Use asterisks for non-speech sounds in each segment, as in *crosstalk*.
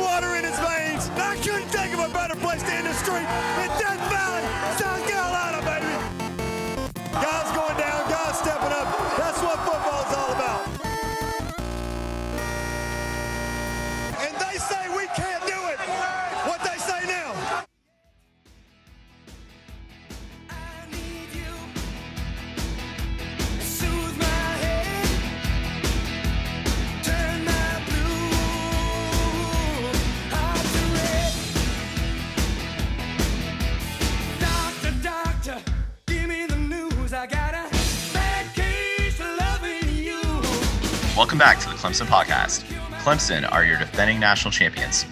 water in his veins. I couldn't think of a better place to end the street than Death Valley, back to the Clemson Podcast. Clemson are your defending national champions.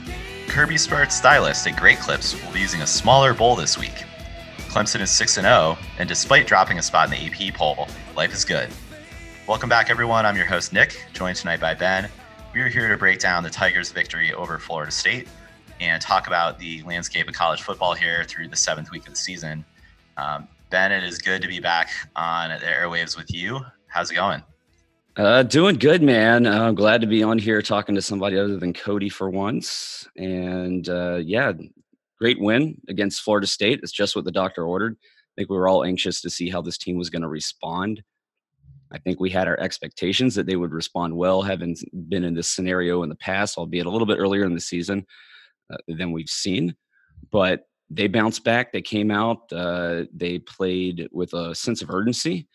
Kirby Smart stylist at Great Clips will be using a smaller bowl this week. Clemson is 6 0, and despite dropping a spot in the AP poll, life is good. Welcome back, everyone. I'm your host, Nick, joined tonight by Ben. We are here to break down the Tigers' victory over Florida State and talk about the landscape of college football here through the seventh week of the season. Um, ben, it is good to be back on the airwaves with you. How's it going? Uh, doing good, man. Uh, I'm glad to be on here talking to somebody other than Cody for once. And uh, yeah, great win against Florida State. It's just what the doctor ordered. I think we were all anxious to see how this team was going to respond. I think we had our expectations that they would respond well, having been in this scenario in the past, albeit a little bit earlier in the season uh, than we've seen. But they bounced back. They came out. Uh, they played with a sense of urgency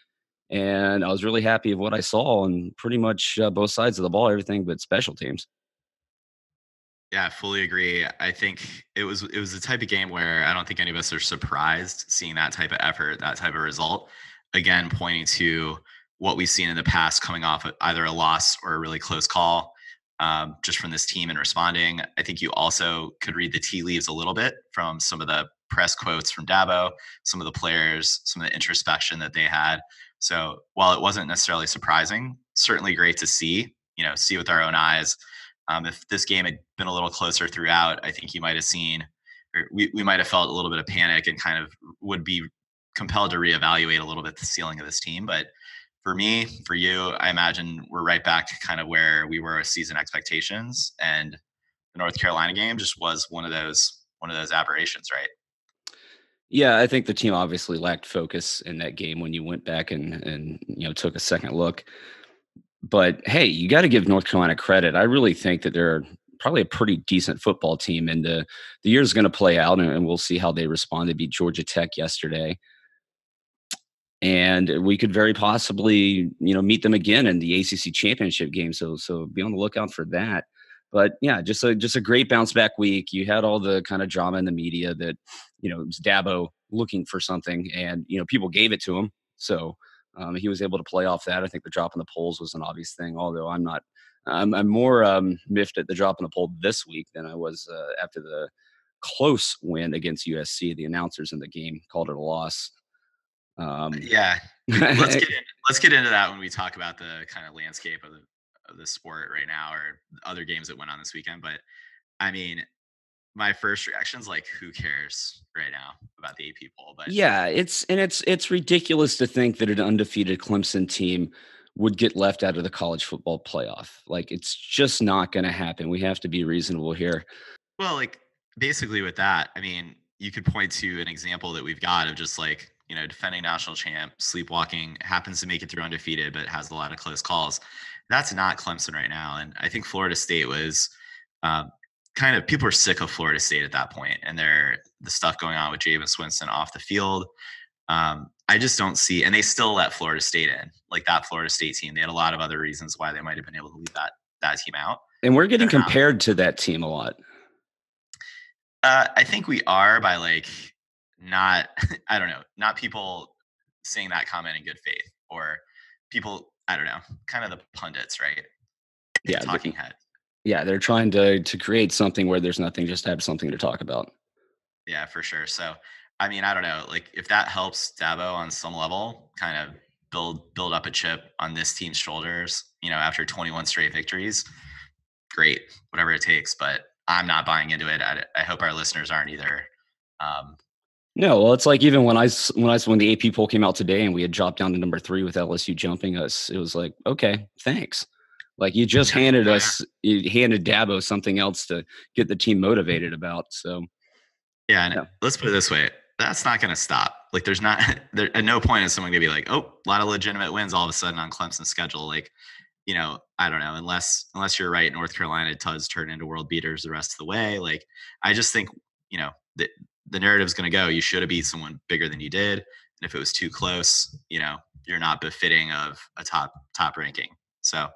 and I was really happy of what I saw on pretty much uh, both sides of the ball, everything but special teams. Yeah, I fully agree. I think it was it was the type of game where I don't think any of us are surprised seeing that type of effort, that type of result. Again, pointing to what we've seen in the past, coming off of either a loss or a really close call, um, just from this team and responding. I think you also could read the tea leaves a little bit from some of the press quotes from Dabo, some of the players, some of the introspection that they had. So while it wasn't necessarily surprising, certainly great to see. You know, see with our own eyes. Um, if this game had been a little closer throughout, I think you might have seen, or we, we might have felt a little bit of panic and kind of would be compelled to reevaluate a little bit the ceiling of this team. But for me, for you, I imagine we're right back to kind of where we were with season expectations. And the North Carolina game just was one of those one of those aberrations, right? Yeah, I think the team obviously lacked focus in that game when you went back and and you know took a second look. But hey, you got to give North Carolina credit. I really think that they're probably a pretty decent football team, and the the year's going to play out, and, and we'll see how they respond. They beat Georgia Tech yesterday, and we could very possibly you know meet them again in the ACC championship game. So so be on the lookout for that. But yeah, just a just a great bounce back week. You had all the kind of drama in the media that you know it was Dabo looking for something, and you know people gave it to him. So um, he was able to play off that. I think the drop in the polls was an obvious thing. Although I'm not, I'm, I'm more um, miffed at the drop in the poll this week than I was uh, after the close win against USC. The announcers in the game called it a loss. Um, Yeah, *laughs* let's get in, let's get into that when we talk about the kind of landscape of the of the sport right now or other games that went on this weekend. But I mean, my first reaction is like, who cares right now about the AP poll? But Yeah, it's and it's it's ridiculous to think that an undefeated Clemson team would get left out of the college football playoff. Like it's just not going to happen. We have to be reasonable here. Well, like basically with that, I mean, you could point to an example that we've got of just like, you know, defending national champ, sleepwalking, happens to make it through undefeated, but has a lot of close calls. That's not Clemson right now. And I think Florida State was um, kind of people are sick of Florida State at that point, and they're the stuff going on with Jameis Winston off the field. Um, I just don't see, and they still let Florida State in, like that Florida State team. They had a lot of other reasons why they might have been able to leave that that team out. And we're getting They're compared to that team a lot. Uh, I think we are by like not, *laughs* I don't know, not people saying that comment in good faith or people, I don't know, kind of the pundits, right? Yeah, the- talking head. Yeah, they're trying to to create something where there's nothing, just have something to talk about. Yeah, for sure. So, I mean, I don't know, like if that helps Dabo on some level, kind of build build up a chip on this team's shoulders, you know, after 21 straight victories, great, whatever it takes. But I'm not buying into it. I, I hope our listeners aren't either. Um, No, well, it's like even when I when I when the AP poll came out today and we had dropped down to number three with LSU jumping us, it was like, okay, thanks. Like you just handed us, you handed Dabo something else to get the team motivated about. So Yeah, and Yeah. let's put it this way: that's not going to stop. Like, there's not *laughs* there at no point is someone going to be like, "Oh, a lot of legitimate wins all of a sudden on Clemson's schedule." Like, you know, I don't know, unless unless you're right, North Carolina does turn into world beaters the rest of the way. Like, I just think you know the the narrative's going to go. You should have beat someone bigger than you did, and if it was too close, you know, you're not befitting of a top top ranking. So.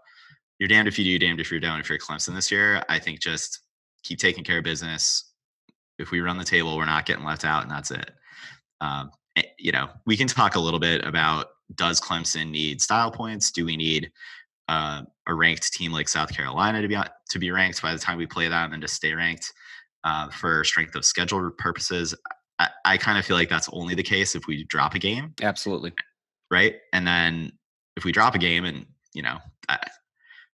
You're damned if you do, damned if you don't. If you're Clemson this year, I think just keep taking care of business if we run the table, we're not getting left out, and that's it. Um, eh, you know, we can talk a little bit about does Clemson need style points? Do we need uh, a ranked team like South Carolina to be to be ranked by the time we play them and to stay ranked uh, for strength of schedule purposes? I, I kind of feel like that's only the case if we drop a game, absolutely. right? And then if we drop a game, and you know, I,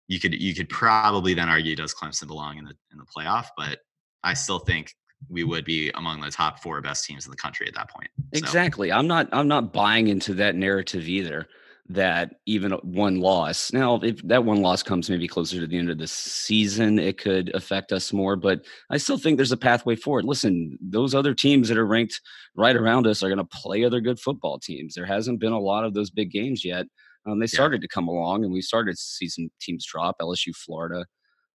you could you could probably then argue does Clemson belong in the in the playoff? But I still think we would be among the top four best teams in the country at that point. So, Exactly. I'm not I'm not buying into that narrative either that even one loss. Now, if that one loss comes maybe closer to the end of the season, it could affect us more, but I still think there's a pathway forward. Listen, those other teams that are ranked right around us are going to play other good football teams. There hasn't been a lot of those big games yet. Um, they Yeah. started to come along, and we started to see some teams drop. LSU, Florida,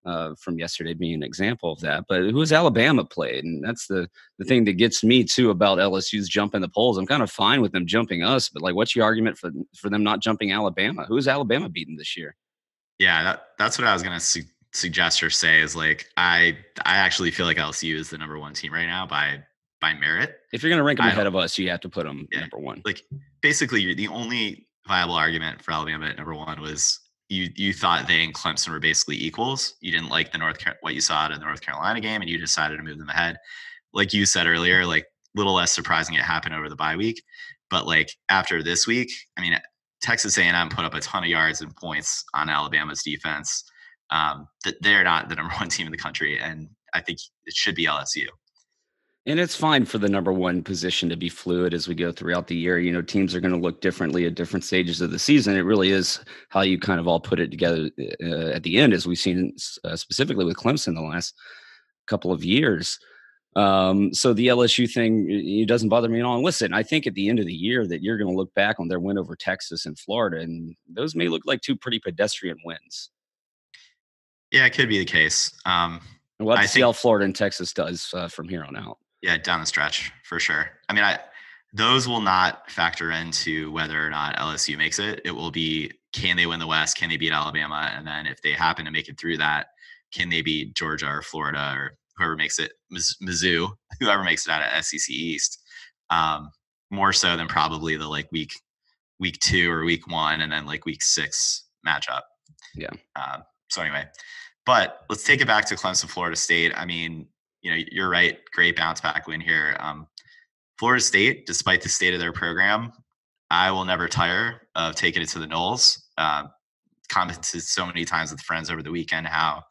uh, from yesterday being an example of that. But who has Alabama played? And that's the the thing that gets me too about LSU's jumping the polls. I'm kind of fine with them jumping us, but like, what's your argument for for them not jumping Alabama? Who's Alabama beating this year? yeah, that, that's what I was gonna su- suggest or say is like I I actually feel like LSU is the number one team right now by by merit. If you're going to rank them I ahead of us, you have to put them Yeah. number one. Like basically, you're, the only viable argument for Alabama at number one was you you thought they and Clemson were basically equals. You didn't like the North what you saw out of the North Carolina game, and you decided to move them ahead. Like you said earlier, like little less surprising it happened over the bye week, but like after this week, I mean, Texas A&M put up a ton of yards and points on Alabama's defense. Um, that they're not the *laughs* number one team in the country, and I think it should be LSU. And it's fine for the number one position to be fluid as we go throughout the year. You know, teams are going to look differently at different stages of the season. It really is how you kind of all put it together uh, at the end, as we've seen uh, specifically with Clemson the last couple of years. Um, so the LSU thing it doesn't bother me at all. And listen, I think at the end of the year that you're going to look back on their win over Texas and Florida, and those may look like two pretty pedestrian wins. Yeah, it could be the case. Um, we'll have I to see how Florida and Texas does uh, from here on out. Yeah, down the stretch for sure. I mean, I those will not factor into whether or not LSU makes it. It will be can they win the West? Can they beat Alabama? And then if they happen to make it through that, can they beat Georgia or Florida or whoever makes it, Miz- Mizzou, *laughs* whoever makes it out of SEC East? Um, more so than probably the like week week two or week one, and then like week six matchup. Yeah. Um, so anyway, but let's take it back to Clemson, Florida State. I mean, you know, you're right. Great bounce back win here. Um, Florida State, despite the state of their program, I will never tire of taking it to the Noles. Uh, commented so many times with friends over the weekend how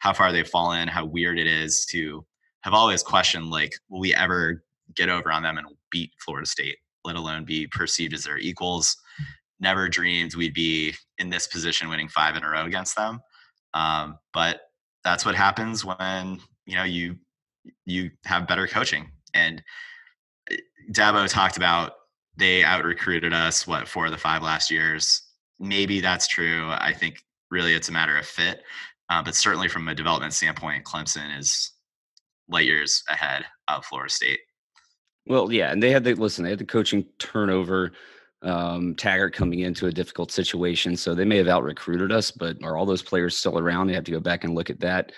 how far they've fallen, how weird it is to have always questioned like, will we ever get over on them and beat Florida State, let alone be perceived as their equals? Never dreamed we'd be in this position, winning five in a row against them. Um, but that's what happens when you know you you have better coaching. And eh, Dabo talked about they out recruited us what four of the five last years. Maybe that's true. I think really it's a matter of fit. Uh, but certainly from a development standpoint, Clemson is light years ahead of Florida State. Well, yeah, and they had the listen. They had the coaching turnover. Um, Taggart coming into a difficult situation, so they may have out recruited us. But are all those players still around? They have to go back and look at that.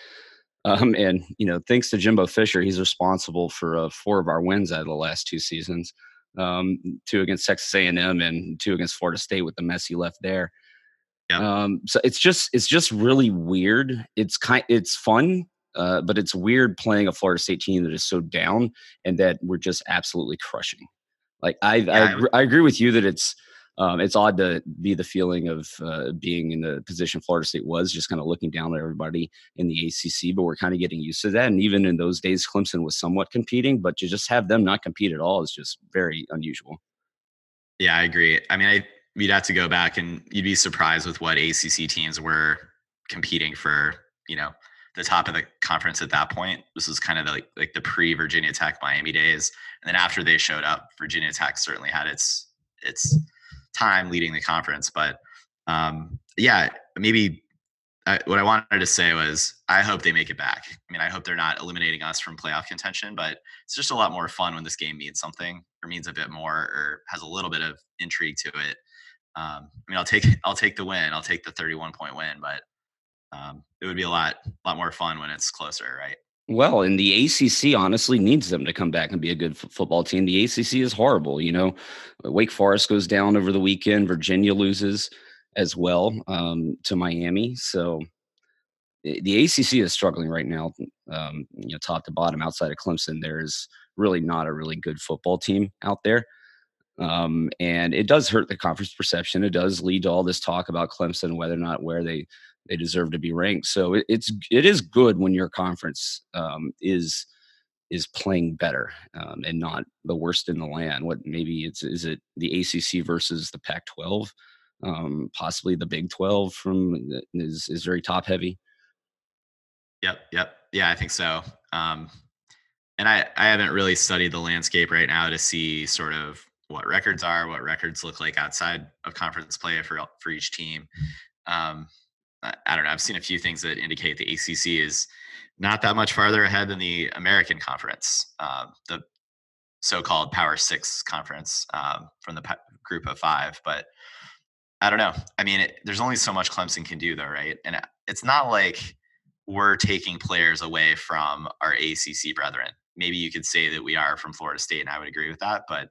Um, and you know, thanks to Jimbo Fisher, he's responsible for uh, four of our wins out of the last two seasons. Um, two against Texas A&M and two against Florida State with the mess he left there. Yeah. Um, so it's just it's just really weird. It's kind it's fun, uh, but it's weird playing a Florida State team that is so down and that we're just absolutely crushing. Like I, Yeah, I I agree with you that it's um, it's odd to be the feeling of uh, being in the position Florida State was, just kind of looking down at everybody in the ACC. But we're kind of getting used to that. And even in those days, Clemson was somewhat competing, but to just have them not compete at all is just very unusual. Yeah, I agree. I mean, I we'd have to go back and you'd be surprised with what ACC teams were competing for you know the top of the conference at that point. This was kind of the, like like the pre Virginia Tech Miami days, and then after they showed up, Virginia Tech certainly had its its time leading the conference. But um, yeah, maybe I, what I wanted to say was I hope they make it back. I mean, I hope they're not eliminating us from playoff contention, but it's just a lot more fun when this game means something or means a bit more or has a little bit of intrigue to it. Um, I mean, I'll take *laughs* I'll take the win. I'll take the 31 point win, but um, it would be a lot lot more fun when it's closer, right? Well, and the ACC honestly needs them to come back and be a good f- football team. The ACC is horrible. You know, Wake Forest goes down over the weekend. Virginia loses as well um, to Miami. So the ACC is struggling right now, um, you know, top to bottom. Outside of Clemson, there's really not a really good football team out there, um, and it does hurt the conference perception. It does lead to all this talk about Clemson, whether or not where they they deserve to be ranked. So it, it's it is good when your conference um, is is playing better um, and not the worst in the land. What maybe it's is it the ACC versus the Pac-12, um, possibly the Big 12 from is is very top heavy. Yep, yep, yeah, I think so. Um, and I I haven't really studied the landscape right now to see sort of what records are, what records look like outside of conference play for for each team. Um, I don't know. I've seen a few things that indicate the ACC is not that much farther ahead than the American Conference, um, the so-called Power Six Conference um, from the Group of Five. But I don't know. I mean, it, there's only so much Clemson can do, though, right? And it's not like we're taking players away from our ACC brethren. Maybe you could say that we are from Florida State, and I would agree with that. But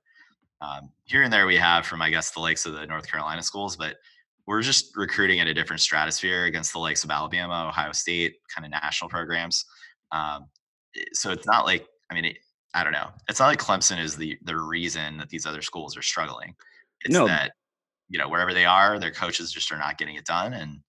um, here and there, we have from, I guess, the likes of the North Carolina schools, but we're just recruiting at a different stratosphere against the likes of Alabama, Ohio State, kind of national programs. Um, eh, so it's not like I mean, it, I don't know. It's not like Clemson is the the reason that these other schools are struggling. It's no. that you know wherever they are, their coaches just are not getting it done, and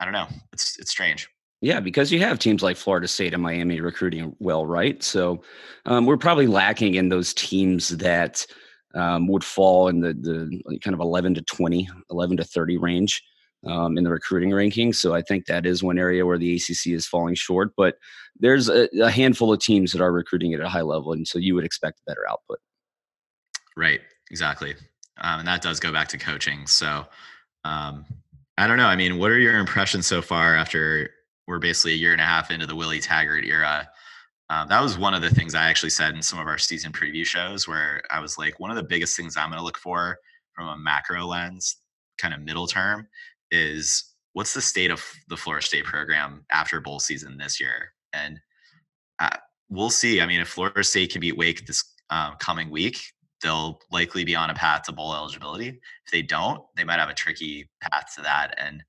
I don't know. It's it's strange. Yeah, because you have teams like Florida State and Miami recruiting well, right? So um, we're probably lacking in those teams that um, would fall in the, the kind of 11 to 20, 11 to 30 range um, in the recruiting rankings. So I think that is one area where the ACC is falling short. But there's a, a handful of teams that are recruiting at a high level, and so you would expect better output. Right. Exactly. Um, and that does go back to coaching. So um, I don't know. I mean, what are your impressions so far after we're basically a year and a half into the Willie Taggart era? Um, that was one of the things I actually said in some of our season preview shows, where I was like, one of the biggest things I'm going to look for from a macro lens, kind of middle term, is what's the state of the Florida State program after bowl season this year? And uh, we'll see. I mean, if Florida State can beat Wake this um, coming week, they'll likely be on a path to bowl eligibility. If they don't, they might have a tricky path to that. And uh,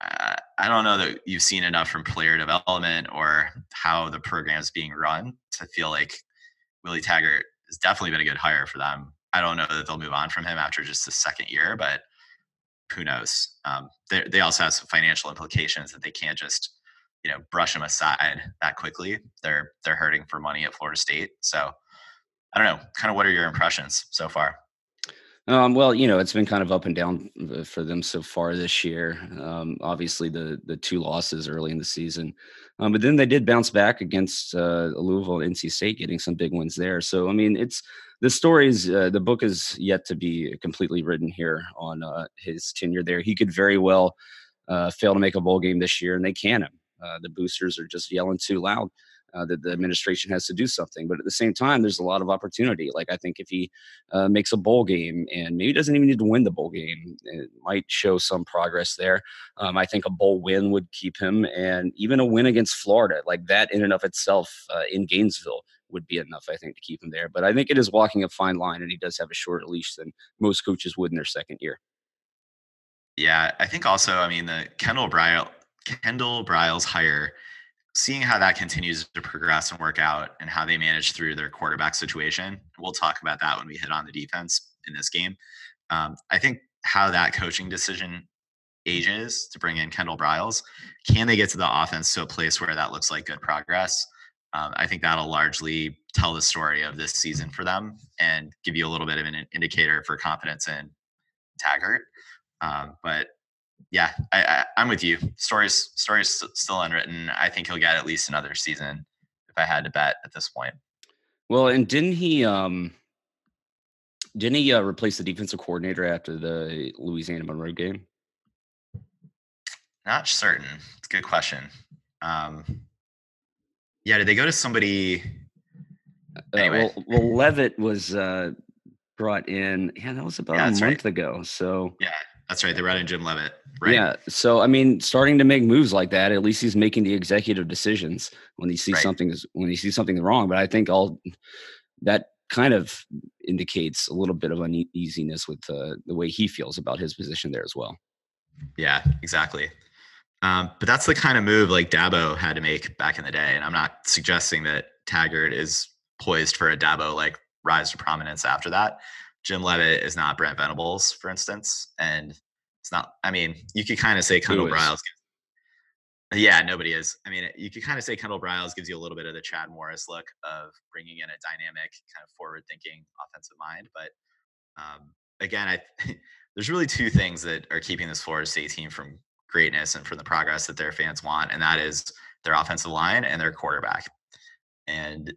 I don't know that you've seen enough from player development or how the program is being run to feel like Willie Taggart has definitely been a good hire for them. I don't know that they'll move on from him after just the second year, but who knows? Um, they, they also have some financial implications that they can't just, you know, brush him aside that quickly. They're they're hurting for money at Florida State. So I don't know. Kind of what are your impressions so far? Um, well, you know, it's been kind of up and down uh, for them so far this year. Um, obviously, the the two losses early in the season, um, but then they did bounce back against uh, Louisville, and NC State, getting some big wins there. So, I mean, it's the stories. Uh, the book is yet to be completely written here on uh, his tenure there. He could very well uh, fail to make a bowl game this year, and they can him. Uh, the boosters are just yelling too loud uh, that the administration has to do something. But at the same time, there's a lot of opportunity. Like I think if he uh, makes a bowl game and maybe doesn't even need to win the bowl game, it might show some progress there. Um, I think a bowl win would keep him, and even a win against Florida, like that in and of itself uh, in Gainesville would be enough, I think, to keep him there. But I think it is walking a fine line, and he does have a shorter leash than most coaches would in their second year. Yeah, I think also, I mean, the Kendall Briles, Kendall Briles hire seeing how that continues to progress and work out and how they manage through their quarterback situation. We'll talk about that when we hit on the defense in this game. Um, I think how that coaching decision ages to bring in Kendall Briles, can they get to the offense to a place where that looks like good progress? Um, I think that'll largely tell the story of this season for them and give you a little bit of an indicator for confidence in Taggart. Um, but yeah, I, I, I'm with you. Stories stories still unwritten. I think he'll get at least another season if I had to bet at this point. Well, and didn't he um didn't he uh, replace the defensive coordinator after the Louisiana Monroe game? Not certain. It's a good question. Um, yeah, did they go to somebody? Anyway. Uh, well, well, Leavitt was uh, brought in. Yeah, that was about Yeah, a month right. ago. So Yeah, that's right. They brought in Jim Leavitt. Right. yeah, so I mean, starting to make moves like that. At least he's making the executive decisions when he sees Right. something is when he sees something wrong. But I think all that kind of indicates a little bit of uneasiness with uh, the way he feels about his position there as well. Yeah, exactly. Um, but that's the kind of move like Dabo had to make back in the day. And I'm not suggesting that Taggart is poised for a Dabo like rise to prominence after that. Jim Leavitt is not Brent Venables, for instance. And it's not, I mean, you could kind of say Kendall? Briles. Yeah, nobody is. I mean, you could kind of say Kendall Briles gives you a little bit of the Chad Morris look of bringing in a dynamic, kind of forward thinking offensive mind. But um, again, I *laughs* there's really two things that are keeping this Florida State team from greatness and from the progress that their fans want, and that is their offensive line and their quarterback. And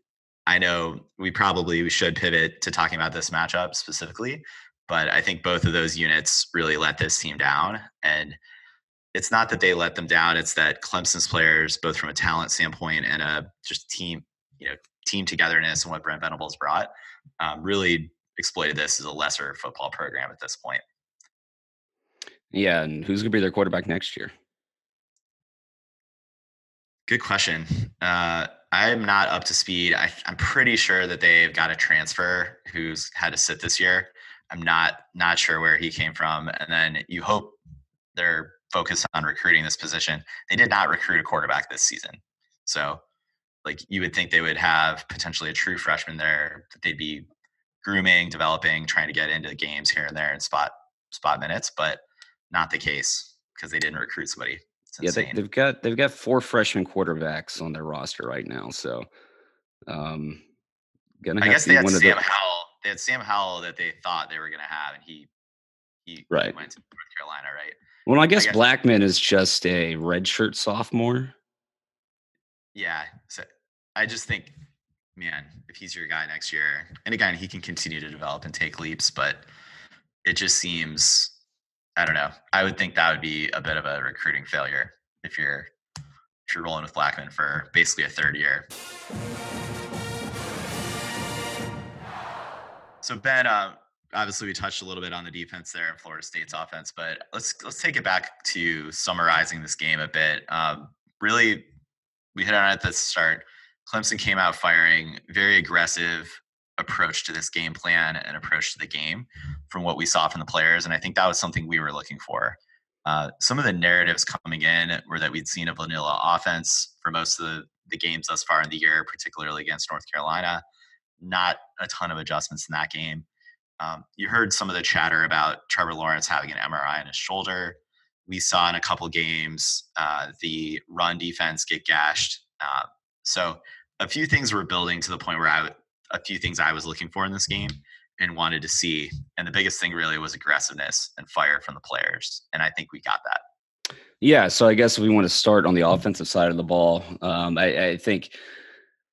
I know we probably should pivot to talking about this matchup specifically, but I think both of those units really let this team down. And it's not that they let them down; it's that Clemson's players, both from a talent standpoint and a just team, you know, team togetherness and what Brent Venables brought, um, really exploited this as a lesser football program at this point. Yeah, and who's going to be their quarterback next year? Good question. Uh, I'm not up to speed. I, I'm pretty sure that they've got a transfer who's had to sit this year. I'm not not sure where he came from. And then you hope they're focused on recruiting this position. They did not recruit a quarterback this season, so like you would think they would have potentially a true freshman there that they'd be grooming, developing, trying to get into games here and there and spot spot minutes, but not the case because they didn't recruit somebody. Yeah, they, they've got they've got four freshman quarterbacks on their roster right now. So, um, gonna I have guess to they had one Sam of the Howell. They had Sam Howell that they thought they were going to have, and he he Right. went to North Carolina, right? well. I guess guess- Blackman is just a redshirt sophomore. Yeah. So I just think, man, if he's your guy next year, and again, he can continue to develop and take leaps, but it just seems, I don't know. I would think that would be a bit of a recruiting failure if you're if you're rolling with Blackman for basically a third year. So Ben, um, obviously we touched a little bit on the defense there in Florida State's offense, but let's let's take it back to summarizing this game a bit. Um, really, we hit on it at the start. Clemson came out firing very aggressive approach to this game plan and approach to the game from what we saw from the players, and I think that was something we were looking for. Uh, some of the narratives coming in were that we'd seen a vanilla offense for most of the, the games thus far in the year, particularly against North Carolina. Not a ton of adjustments in that game. Um, you heard some of the chatter about Trevor Lawrence having an MRI on his shoulder. We saw in a couple games uh, the run defense get gashed. Uh, so a few things were building to the point where I, a few things I was looking for in this game and wanted to see. And the biggest thing really was aggressiveness and fire from the players. And I think we got that. Yeah, so I guess we want to start on the offensive side of the ball. Um, I, I think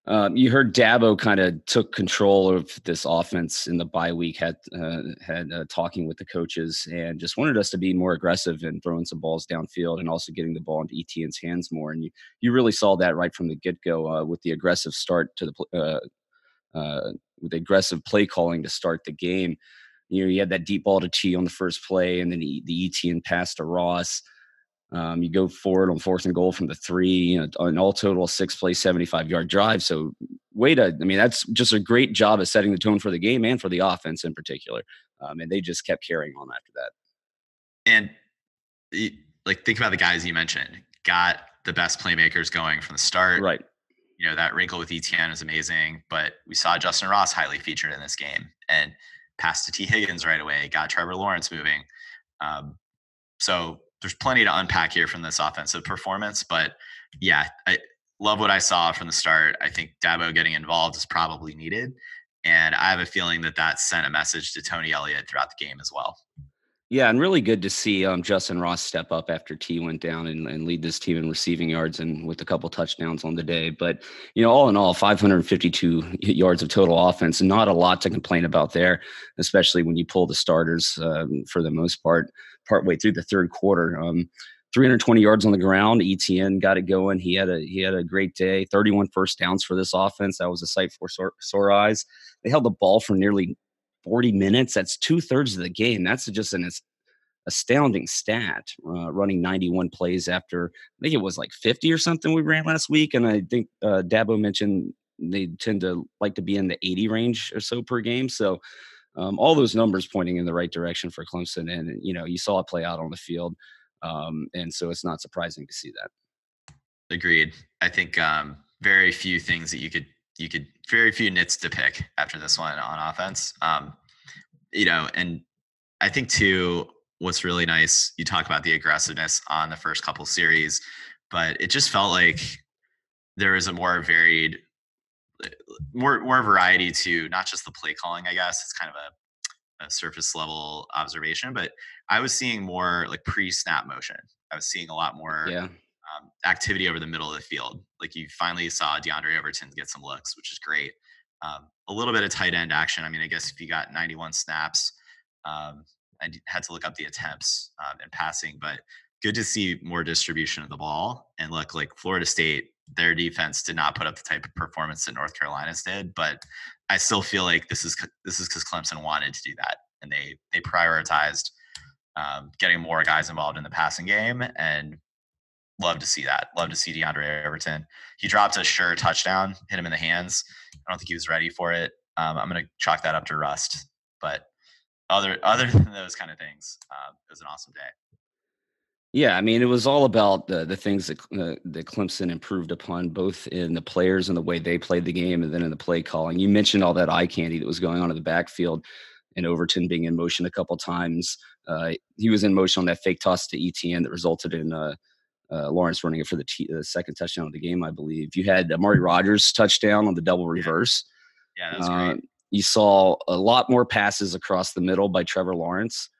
um, you heard Dabo kind of took control of this offense in the bye week. Had uh, had uh, talking with the coaches and just wanted us to be more aggressive and throwing some balls downfield and also getting the ball into ETN's hands more. And you you really saw that right from the get go uh, with the aggressive start to the pl- uh, with aggressive play calling to start the game. You know, you had that deep ball to Chi on the first play, and then the, the ETN pass to Ross. Um, you go forward on fourth and goal from the three, you know, an all total six play, 75 yard drive. So, way to, I mean, that's just a great job of setting the tone for the game and for the offense in particular. Um, and they just kept carrying on after that. And like, think about the guys you mentioned, got the best playmakers going from the start. Right. You know that wrinkle with ETN is amazing, but we saw Justin Ross highly featured in this game and passed to Tee Higgins right away, got Trevor Lawrence moving. Um, so there's plenty to unpack here from this offensive performance, but yeah, I love what I saw from the start. I think Dabo getting involved is probably needed, and I have a feeling that that sent a message to Tony Elliott throughout the game as well. Yeah, and really good to see um, Justin Ross step up after T went down and, and lead this team in receiving yards and with a couple touchdowns on the day. But you know, all in all, 552 yards of total offense. Not a lot to complain about there, especially when you pull the starters um, for the most part, partway through the third quarter. Um, 320 yards on the ground. ETN got it going. He had a he had a great day. 31 first downs for this offense. That was a sight for sore, sore eyes. They held the ball for nearly 40 minutes. That's two thirds of the game. That's just an astounding stat. Uh, running 91 plays after I think it was like 50 or something we ran last week, and I think uh, Dabo mentioned they tend to like to be in the 80 range or so per game. So. Um, all those numbers pointing in the right direction for Clemson, and you know you saw it play out on the field, um, and so it's not surprising to see that. Agreed. I think um, very few things that you could you could very few nits to pick after this one on offense. Um, you know, and I think too, what's really nice, you talk about the aggressiveness on the first couple series, but it just felt like there was a more varied, more more variety to not just the play calling. I guess it's kind of a, a surface level observation, but I was seeing more like pre snap motion. I was seeing a lot more yeah activity over the middle of the field. Like you finally saw Diondre Overton get some looks, which is great. Um, a little bit of tight end action. I mean, I guess if you got 91 snaps, um, I had to look up the attempts um, and passing, but good to see more distribution of the ball. And look, like Florida State, their defense did not put up the type of performance that North Carolina's did, but I still feel like this is this is because Clemson wanted to do that, and they they prioritized um, getting more guys involved in the passing game and love to see that. Love to see Diondre Overton. He dropped a sure touchdown, hit him in the hands. I don't think he was ready for it. Um, I'm going to chalk that up to rust. But other *laughs* other than those kind of things, uh, it was an awesome day. Yeah, I mean, it was all about the the things that uh, that Clemson improved upon, both in the players and the way they played the game, and then in the play calling. You mentioned all that eye candy that was going on in the backfield, and Overton being in motion a couple times. Uh, he was in motion on that fake toss to ETN that resulted in uh, Lawrence running it for the, t- the, second touchdown of the game, I believe. You had Amari Rodgers touchdown on the double reverse. Yeah, yeah that was uh, great. You saw a lot more passes across the middle by Trevor Lawrence.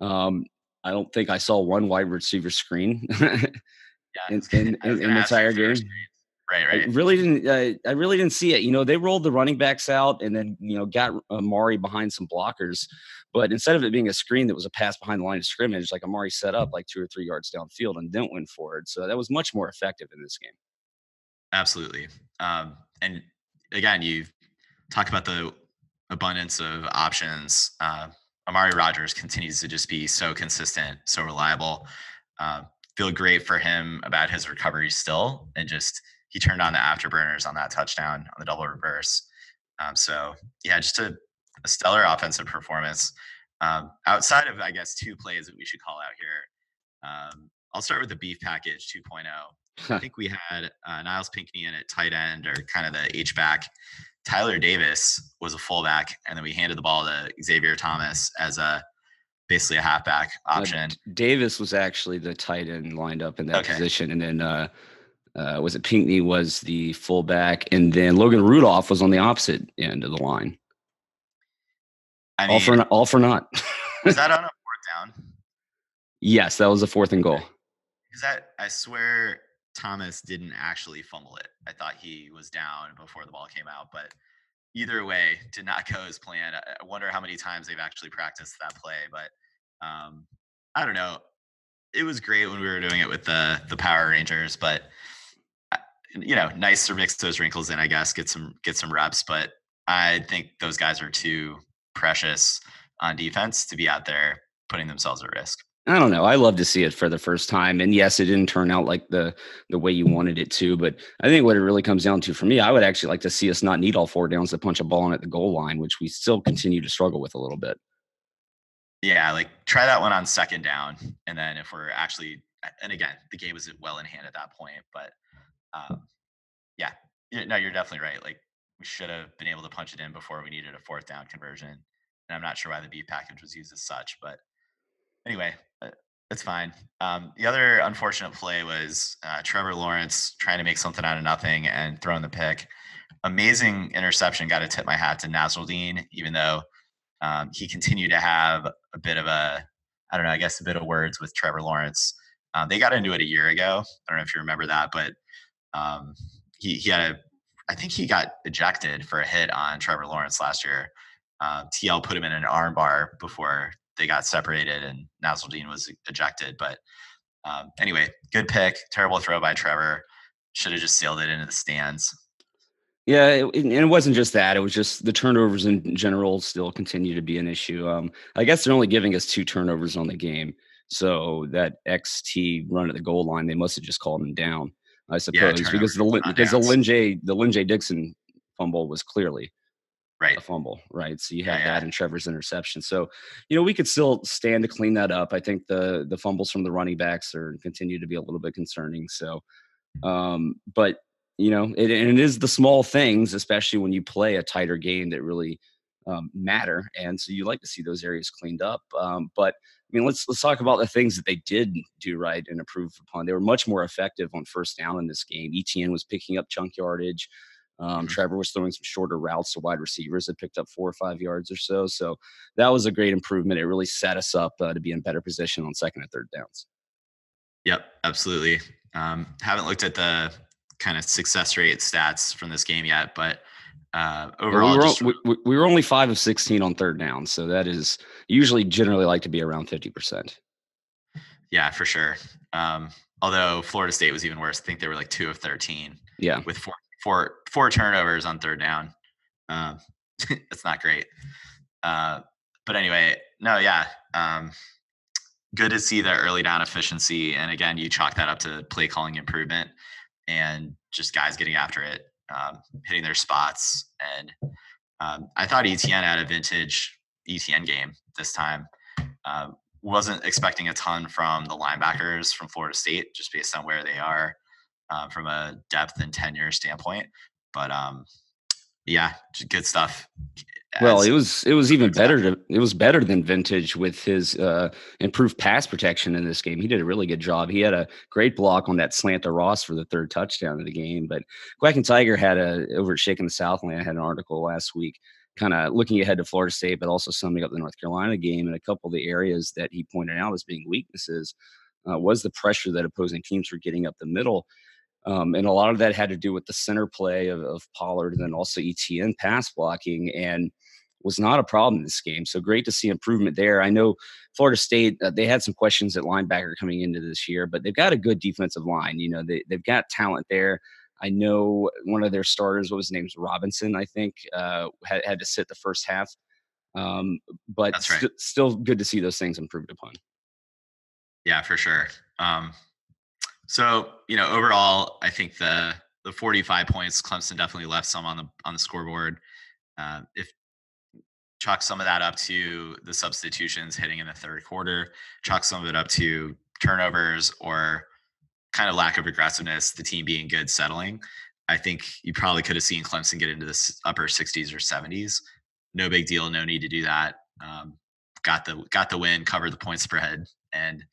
Um, I don't think I saw one wide receiver screen *laughs* yeah, in, in, in, in the entire game. Right, right. I really didn't. Uh, I really didn't see it. You know, they rolled the running backs out and then you know got Amari behind some blockers, but instead of it being a screen that was a pass behind the line of scrimmage, like Amari set up like two or three yards downfield and didn't win forward. So that was much more effective in this game. Absolutely. Um, and again, you talk about the abundance of options. Uh, Amari Rodgers continues to just be so consistent, so reliable. Uh, feel great for him about his recovery still, and just he turned on the afterburners on that touchdown on the double reverse. Um, so yeah, just a, a stellar offensive performance. Um, outside of I guess two plays that we should call out here. Um, I'll start with the beef package 2.0. I *laughs* think we had uh, Nyles Pinckney in at tight end or kind of the H back. Tyler Davis was a fullback, and then we handed the ball to Xavier Thomas as a basically a halfback option. Uh, Davis was actually the tight end lined up in that okay. position, and then uh, uh, was it Pinckney was the fullback, and then Logan Rudolph was on the opposite end of the line. I mean, all for all for not. *laughs* was that on a fourth down? Yes, that was a fourth and goal. Is that I swear Thomas didn't actually fumble it. I thought he was down before the ball came out, but either way, did not *laughs* go as planned. I wonder how many times they've actually practiced that play, but um, I don't know. It was great when we were doing it with the the Power Rangers, but you know, nice to mix those wrinkles in, I guess, get some get some reps. But I think those guys are too precious on defense to be out there putting themselves at risk. I don't know. I love to see it for the first time. And yes, it didn't turn out like the the way you wanted it to, but I think what it really comes down to for me, I would actually like to see us not need all four downs to punch a ball in at the goal line, which we still continue to struggle with a little bit. Yeah, like try that one on second down. And then if we're actually and again, the game was well in hand at that point, but um, yeah, no, you're definitely right. Like we should have been able to punch it in before we needed a fourth down conversion. And I'm not sure why the B package was used as such, but anyway, uh, it's fine. Um, the other unfortunate play was uh, Trevor Lawrence trying to make something out of nothing and throwing the pick. Amazing interception. Got to tip my hat to Nasirildeen, even though um, he continued to have a bit of a I don't know, I guess a bit of words with Trevor Lawrence. Um, they got into it a year ago. I don't know if you remember that, but um, he he had a, I think he got ejected for a hit on Trevor Lawrence last year. Uh, TL put him in an armbar before they got separated, and Nasirildeen was ejected. But um, anyway, good pick. Terrible throw by Trevor. Should have just sailed it into the stands. Yeah, it, and it wasn't just that. It was just the turnovers in general still continue to be an issue. Um, I guess they're only giving us two turnovers on the game. So that XT run at the goal line, they must have just called him down, I suppose, yeah, because the because the Lyn J the Lyn-J Dixon fumble was clearly right. a fumble, right? So you had yeah, that yeah. and Trevor's interception. So, you know, we could still stand to clean that up. I think the the fumbles from the running backs are continue to be a little bit concerning. So, um, but you know, it, and it is the small things, especially when you play a tighter game that really um, matter. And so you like to see those areas cleaned up. Um, but mean, let's let's talk about the things that they did do right and improve upon. They were much more effective on first down in this game. ETN was picking up chunk yardage. Um, mm-hmm. Trevor was throwing some shorter routes to wide receivers that picked up four or five yards or so. So that was a great improvement. It really set us up uh, to be in better position on second and third downs. Yep, absolutely. Um, haven't looked at the kind of success rate stats from this game yet, but uh, overall, we were, we, we were, only five of 16 on third down. So that is usually generally like to be around 50%. Yeah, for sure. Um, although Florida State was even worse. I think they were like two of 13. Yeah. With four, four, four turnovers on third down. Um, *laughs* it's not great. Uh, but anyway, no, yeah. Um, good to see the early down efficiency. And again, you chalk that up to play calling improvement and just guys getting after it um, hitting their spots. And um, I thought ETN had a vintage ETN game this time. Um, wasn't expecting a ton from the linebackers from Florida State, just based on where they are um, from a depth and tenure standpoint. But um, yeah, good stuff. Well, it was it was even better to it was better than vintage with his uh, improved pass protection in this game. He did a really good job. He had a great block on that slant to Ross for the third touchdown of the game. But Quacking Tiger had a over at Shaking the Southland. I had an article last week, kind of looking ahead to Florida State, but also summing up the North Carolina game and a couple of the areas that he pointed out as being weaknesses uh, was the pressure that opposing teams were getting up the middle. Um, and a lot of that had to do with the center play of, of Pollard and then also ETN pass blocking and was not a problem in this game. So great to see improvement there. I know Florida State, uh, they had some questions at linebacker coming into this year, but they've got a good defensive line. You know, they, they've got talent there. I know one of their starters, what was his name, Robinson, I think, uh, had, had to sit the first half. Um, but right. st- still good to see those things improved upon. Yeah, for sure. Um, so you know, overall, I think the the 45 points, Clemson definitely left some on the on the scoreboard. Uh, if chalk some of that up to the substitutions hitting in the third quarter, chalk some of it up to turnovers or kind of lack of aggressiveness, the team being good settling. I think you probably could have seen Clemson get into the upper 60s or 70s. No big deal. No need to do that. Um, got the got the win, covered the point spread, and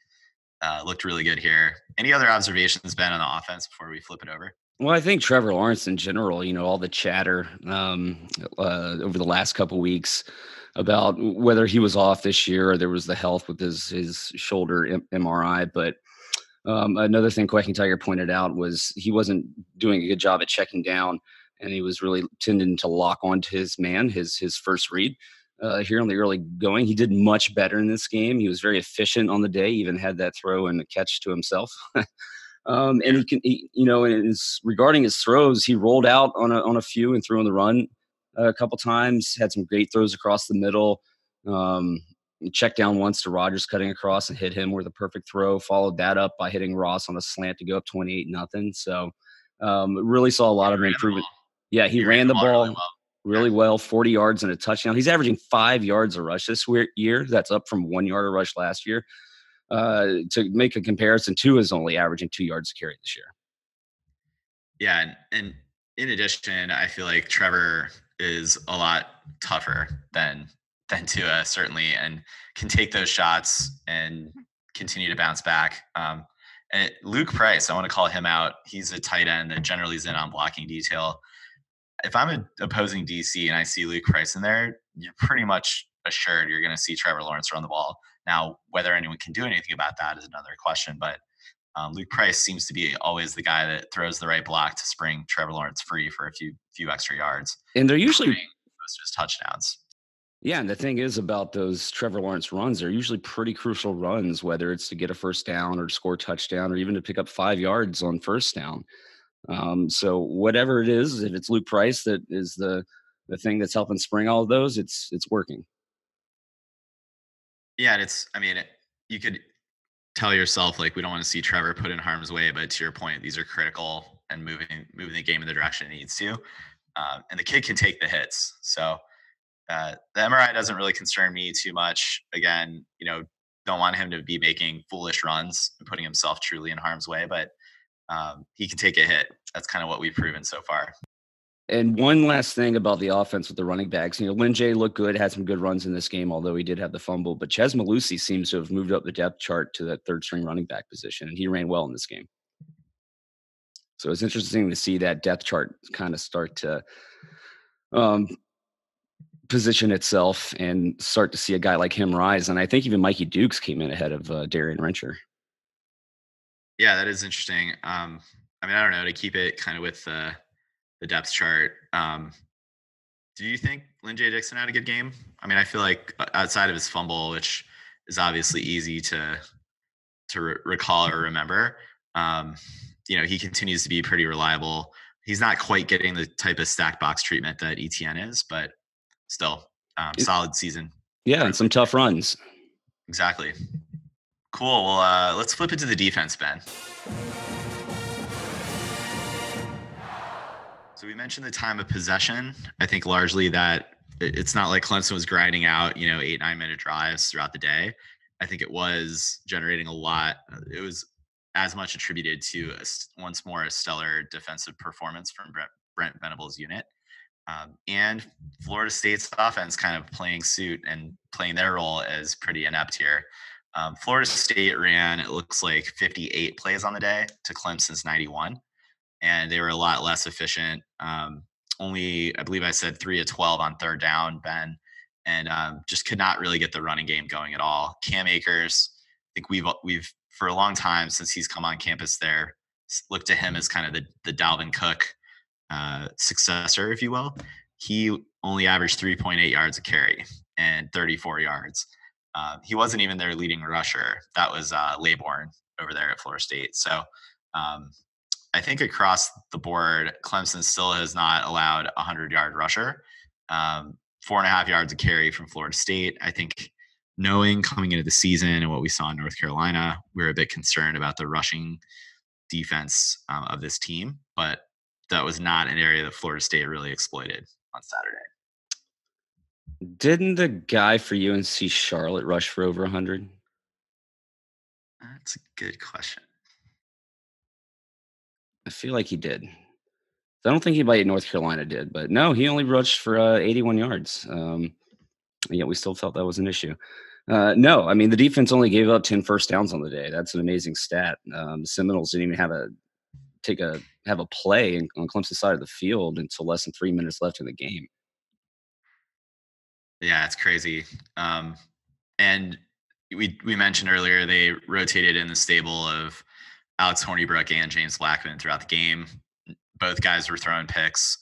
uh, looked really good here. Any other observations, Ben, on the offense before we flip it over? Well, I think Trevor Lawrence in general, you know, all the chatter um, uh, over the last couple weeks about whether he was off this year or there was the health with his his shoulder M- MRI. But um, another thing Quacking Tiger pointed out was he wasn't doing a good job at checking down, and he was really tending to lock onto his man, his his first read uh, here in the early going. He did much better in this game. He was very efficient on the day. Even had that throw and a catch to himself. *laughs* um, and he can, he, you know, his, regarding his throws, he rolled out on a on a few and threw on the run uh, a couple times. Had some great throws across the middle. Um, checked down once to Rodgers cutting across and hit him with a perfect throw. Followed that up by hitting Ross on a slant to go up twenty eight nothing. So um, really saw a lot of improvement. Yeah, he, he ran, ran, the ball. Really well really well 40 yards and a touchdown. He's averaging five yards a rush this year. That's up from one yard a rush last year. Uh, to make a comparison, Tua is only averaging two yards a carry this year. Yeah. And, and in addition, I feel like Trevor is a lot tougher than than Tua certainly, and can take those shots and continue to bounce back. Um, and Luke Price, I want to call him out. He's a tight end that generally is in on blocking detail if I'm an opposing DC and I see Luke Price in there, you're pretty much assured you're going to see Trevor Lawrence run the ball. Now, whether anyone can do anything about that is another question. But um, Luke Price seems to be always the guy that throws the right block to spring Trevor Lawrence free for a few few extra yards. And they're usually most of his touchdowns. Yeah, and the thing is about those Trevor Lawrence runs, they're usually pretty crucial runs, whether it's to get a first down or to score a touchdown or even to pick up five yards on first down. Um, so whatever it is, if it's Luke Price that is the the thing that's helping spring all of those, it's it's working. Yeah, and it's I mean, it, you could tell yourself like we don't want to see Trevor put in harm's way, but to your point, these are critical and moving moving the game in the direction it needs to. Um, and the kid can take the hits. So uh, the MRI doesn't really concern me too much. Again, you know, don't want him to be making foolish runs and putting himself truly in harm's way, but um, he can take a hit. That's kind of what we've proven so far. And one last thing about the offense with the running backs. You know, Lyn-J looked good, had some good runs in this game, although he did have the fumble. But Chez Mellusi seems to have moved up the depth chart to that third string running back position, and he ran well in this game. So it's interesting to see that depth chart kind of start to um, position itself and start to see a guy like him rise. And I think even Mikey Dukes came in ahead of uh, Darian Rencher. Yeah, that is interesting. Um, I mean, I don't know to keep it kind of with uh, the depth chart. Um, do you think Lyn-J. Dixon had a good game? I mean, I feel like uh, outside of his fumble, which is obviously easy to to re- recall or remember, um, you know, he continues to be pretty reliable. He's not quite getting the type of stack box treatment that ETN is, but still, um, solid season. Yeah, and some tough runs. Exactly. Cool. Well, uh, let's flip it to the defense, Ben. So we mentioned the time of possession. I think largely that it's not like Clemson was grinding out, you know, eight, nine minute drives throughout the day. I think it was generating a lot. It was as much attributed to a once more a stellar defensive performance from Brent, Brent Venables' unit. Um, and Florida State's offense kind of playing suit and playing their role as pretty inept here. Um, Florida State ran, it looks like 58 plays on the day to Clemson's 91, and they were a lot less efficient. Um, only, I believe I said three to 12 on third down, Ben, and um, just could not really get the running game going at all. Cam Akers, I think we've we've for a long time since he's come on campus there looked to him as kind of the the Dalvin Cook uh, successor, if you will. He only averaged 3.8 yards a carry and 34 yards. Uh, he wasn't even their leading rusher. That was uh, Laborn over there at Florida State. So um, I think across the board, Clemson still has not allowed a 100 yard rusher. Um, four and a half yards a carry from Florida State. I think knowing coming into the season and what we saw in North Carolina, we are a bit concerned about the rushing defense um, of this team, but that was not an area that Florida State really exploited on Saturday. Didn't the guy for UNC Charlotte rush for over 100? That's a good question. I feel like he did. I don't think anybody at North Carolina did, but no, he only rushed for uh, 81 yards. Um, and yet we still felt that was an issue. Uh, no, I mean the defense only gave up 10 first downs on the day. That's an amazing stat. Um, the Seminoles didn't even have a take a have a play on Clemson's side of the field until less than three minutes left in the game. Yeah, it's crazy. Um, and we we mentioned earlier they rotated in the stable of Alex Hornibrook and James Blackman throughout the game. Both guys were throwing picks.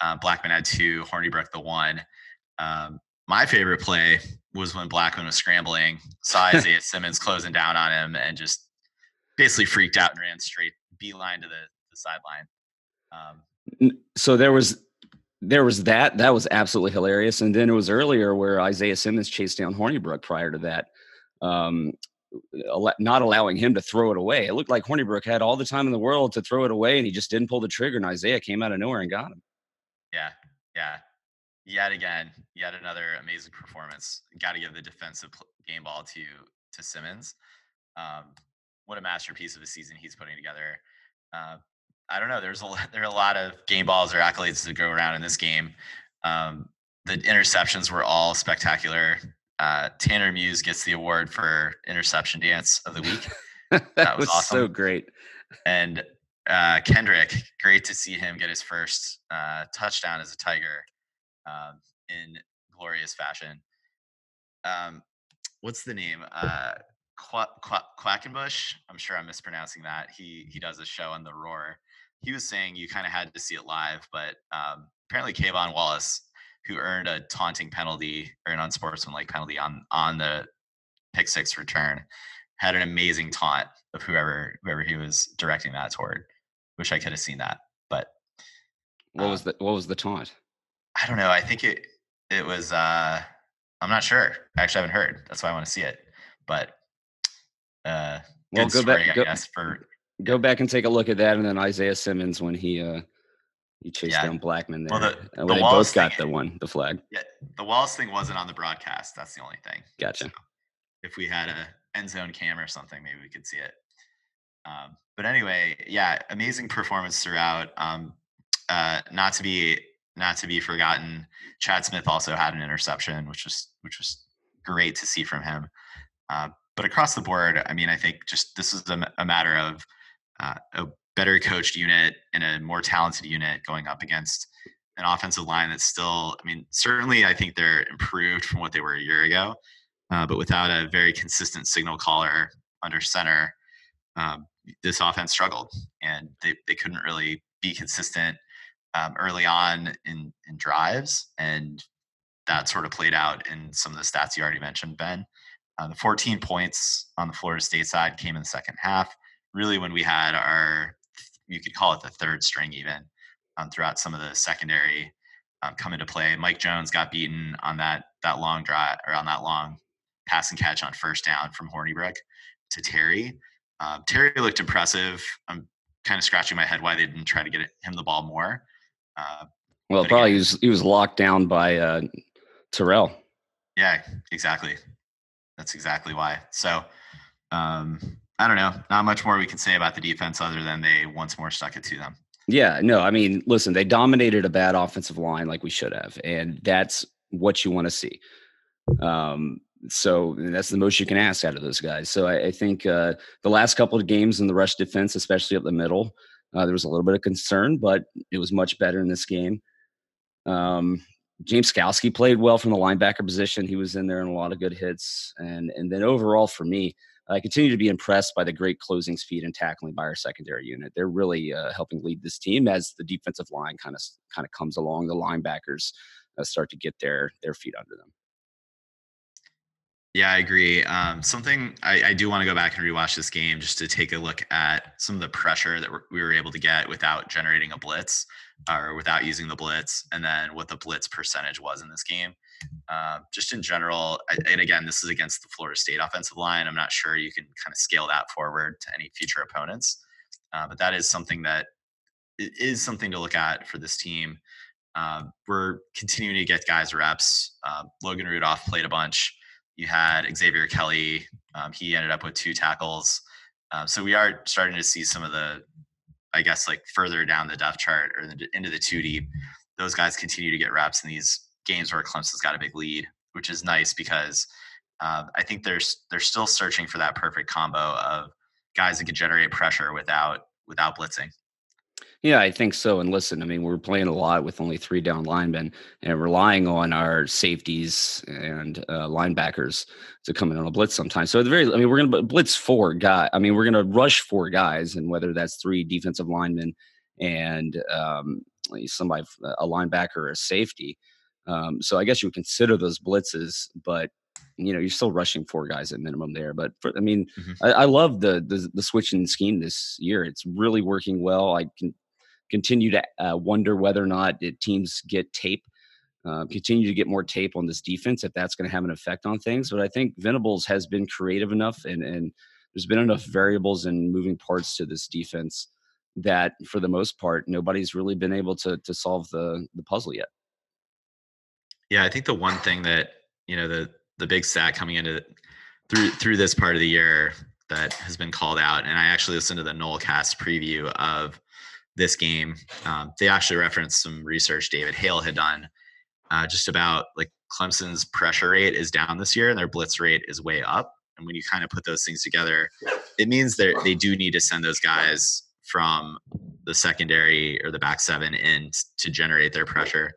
Uh, Blackman had two, Hornibrook the one. Um, my favorite play was when Blackman was scrambling, saw *laughs* Isaiah Simmons closing down on him, and just basically freaked out and ran straight beeline to the, the sideline. Um, So there was there was that that was absolutely hilarious, and then it was earlier where Isaiah Simmons chased down Hornibrook prior to that, um, not allowing him to throw it away. It looked like Hornibrook had all the time in the world to throw it away, and he just didn't pull the trigger. And Isaiah came out of nowhere and got him. Yeah, yeah. Yet again, yet another amazing performance. Got to give the defensive game ball to to Simmons. Um, what a masterpiece of a season he's putting together. Uh, I don't know. There's a lot, *laughs* there are a lot of game balls or accolades to go around in this game. Um, the interceptions were all spectacular. Uh, Tanner Muse gets the award for interception dance of the week. *laughs* that was was, so awesome. great. And uh, Kendrick, great to see him get his first uh, touchdown as a Tiger um, in glorious fashion. Um, what's the name? Uh, Qua- Qua- Quackenbush. I'm sure I'm mispronouncing that. He he does a show on the Roar. He was saying you kind of had to see it live, but um, apparently K'Von Wallace, who earned a taunting penalty or an unsportsmanlike penalty on on the pick six return, had an amazing taunt of whoever whoever he was directing that toward. Wish I could have seen that, but What was um, the what was the taunt? I don't know. I think it it was. uh I'm not sure. Actually, I actually haven't heard. That's why I want to see it. But uh, Well, good go story, back I guess. For go back and take a look at that, and then Isaiah Simmons when he uh he chased Yeah. down Blackman there. Well, the- uh, the when they both got thing- the one, the flag. yeah, the Wallace thing wasn't on the broadcast. That's the only thing. Gotcha. if we had a end zone cam or something, maybe we could see it. Um, but anyway, yeah, amazing performance throughout. Um, uh, not to be not to be forgotten, Chad Smith also had an interception, which was which was great to see from him. Uh, but across the board, I mean, I think just this is a matter of uh, a better coached unit and a more talented unit going up against an offensive line that's still. I mean, certainly, I think they're improved from what they were a year ago uh, but without a very consistent signal caller under center, um, this offense struggled, and they, they couldn't really be consistent um, early on in in drives, and that sort of played out in some of the stats you already mentioned, Ben. Uh, the 14 points on the Florida State side came in the second half. Really, when we had our, you could call it the third string, even um, throughout some of the secondary um, come into play. Mike Jones got beaten on that that long drive or on that long pass and catch on first down from Hornibrook to Terry. Um, Terry looked impressive. I'm kind of scratching my head why they didn't try to get him the ball more. Uh, Well, probably again- he was he was locked down by uh Terrell. yeah, exactly. That's exactly why. So um, I don't know. Not much more we can say about the defense other than they once more stuck it to them. Yeah, no, I mean, listen, they dominated a bad offensive line like we should have, and that's what you want to see. Um, so that's the most you can ask out of those guys. So I, I think uh, the last couple of games in the rush defense, especially up the middle, uh, there was a little bit of concern, but it was much better in this game. Um, James Skalski played well from the linebacker position. He was in there in a lot of good hits, and and then overall for me, I continue to be impressed by the great closing speed and tackling by our secondary unit. They're really uh, helping lead this team as the defensive line kind of kind of comes along. The linebackers uh, start to get their their feet under them. Yeah, I agree. Um, something I, I do want to go back and rewatch this game just to take a look at some of the pressure that we were able to get without generating a blitz or without using the blitz, and then what the blitz percentage was in this game. Uh, just in general, and again, this is against the Florida State offensive line. I'm not sure you can kind of scale that forward to any future opponents, uh, but that is something that is something to look at for this team. Um, we're continuing to get guys reps. Um, Logan Rudolph played a bunch. You had Xavier Kelly. Um, he ended up with two tackles. Um, so we are starting to see some of the, I guess, like further down the depth chart or the, into the two deep. Those guys continue to get reps in these games where Clemson's got a big lead, which is nice because um, I think there's they're still searching for that perfect combo of guys that can generate pressure without without blitzing. Yeah, I think so. And listen, I mean, we're playing a lot with only three down linemen and relying on our safeties and uh, linebackers to come in on a blitz sometimes. So at the very, I mean, we're going to blitz four guys. I mean, we're going to rush four guys, and whether that's three defensive linemen and um, somebody, a linebacker or a safety. Um, so I guess you would consider those blitzes, but you know, you're still rushing four guys at minimum there. But for, I mean, Mhm. I, I love the, the the switching scheme this year. It's really working well. I can continue to uh, wonder whether or not the teams get tape, uh, continue to get more tape on this defense, if that's going to have an effect on things. But I think Venables has been creative enough, and and there's been enough variables and moving parts to this defense that, for the most part, nobody's really been able to to solve the the puzzle yet. Yeah, I think the one thing that you know the the big stat coming into through through this part of the year that has been called out, and I actually listened to the Nolecast preview of this game. Um, they actually referenced some research David Hale had done uh, just about like Clemson's pressure rate is down this year and their blitz rate is way up. And when you kind of put those things together, it means that they do need to send those guys from the secondary or the back seven in to generate their pressure.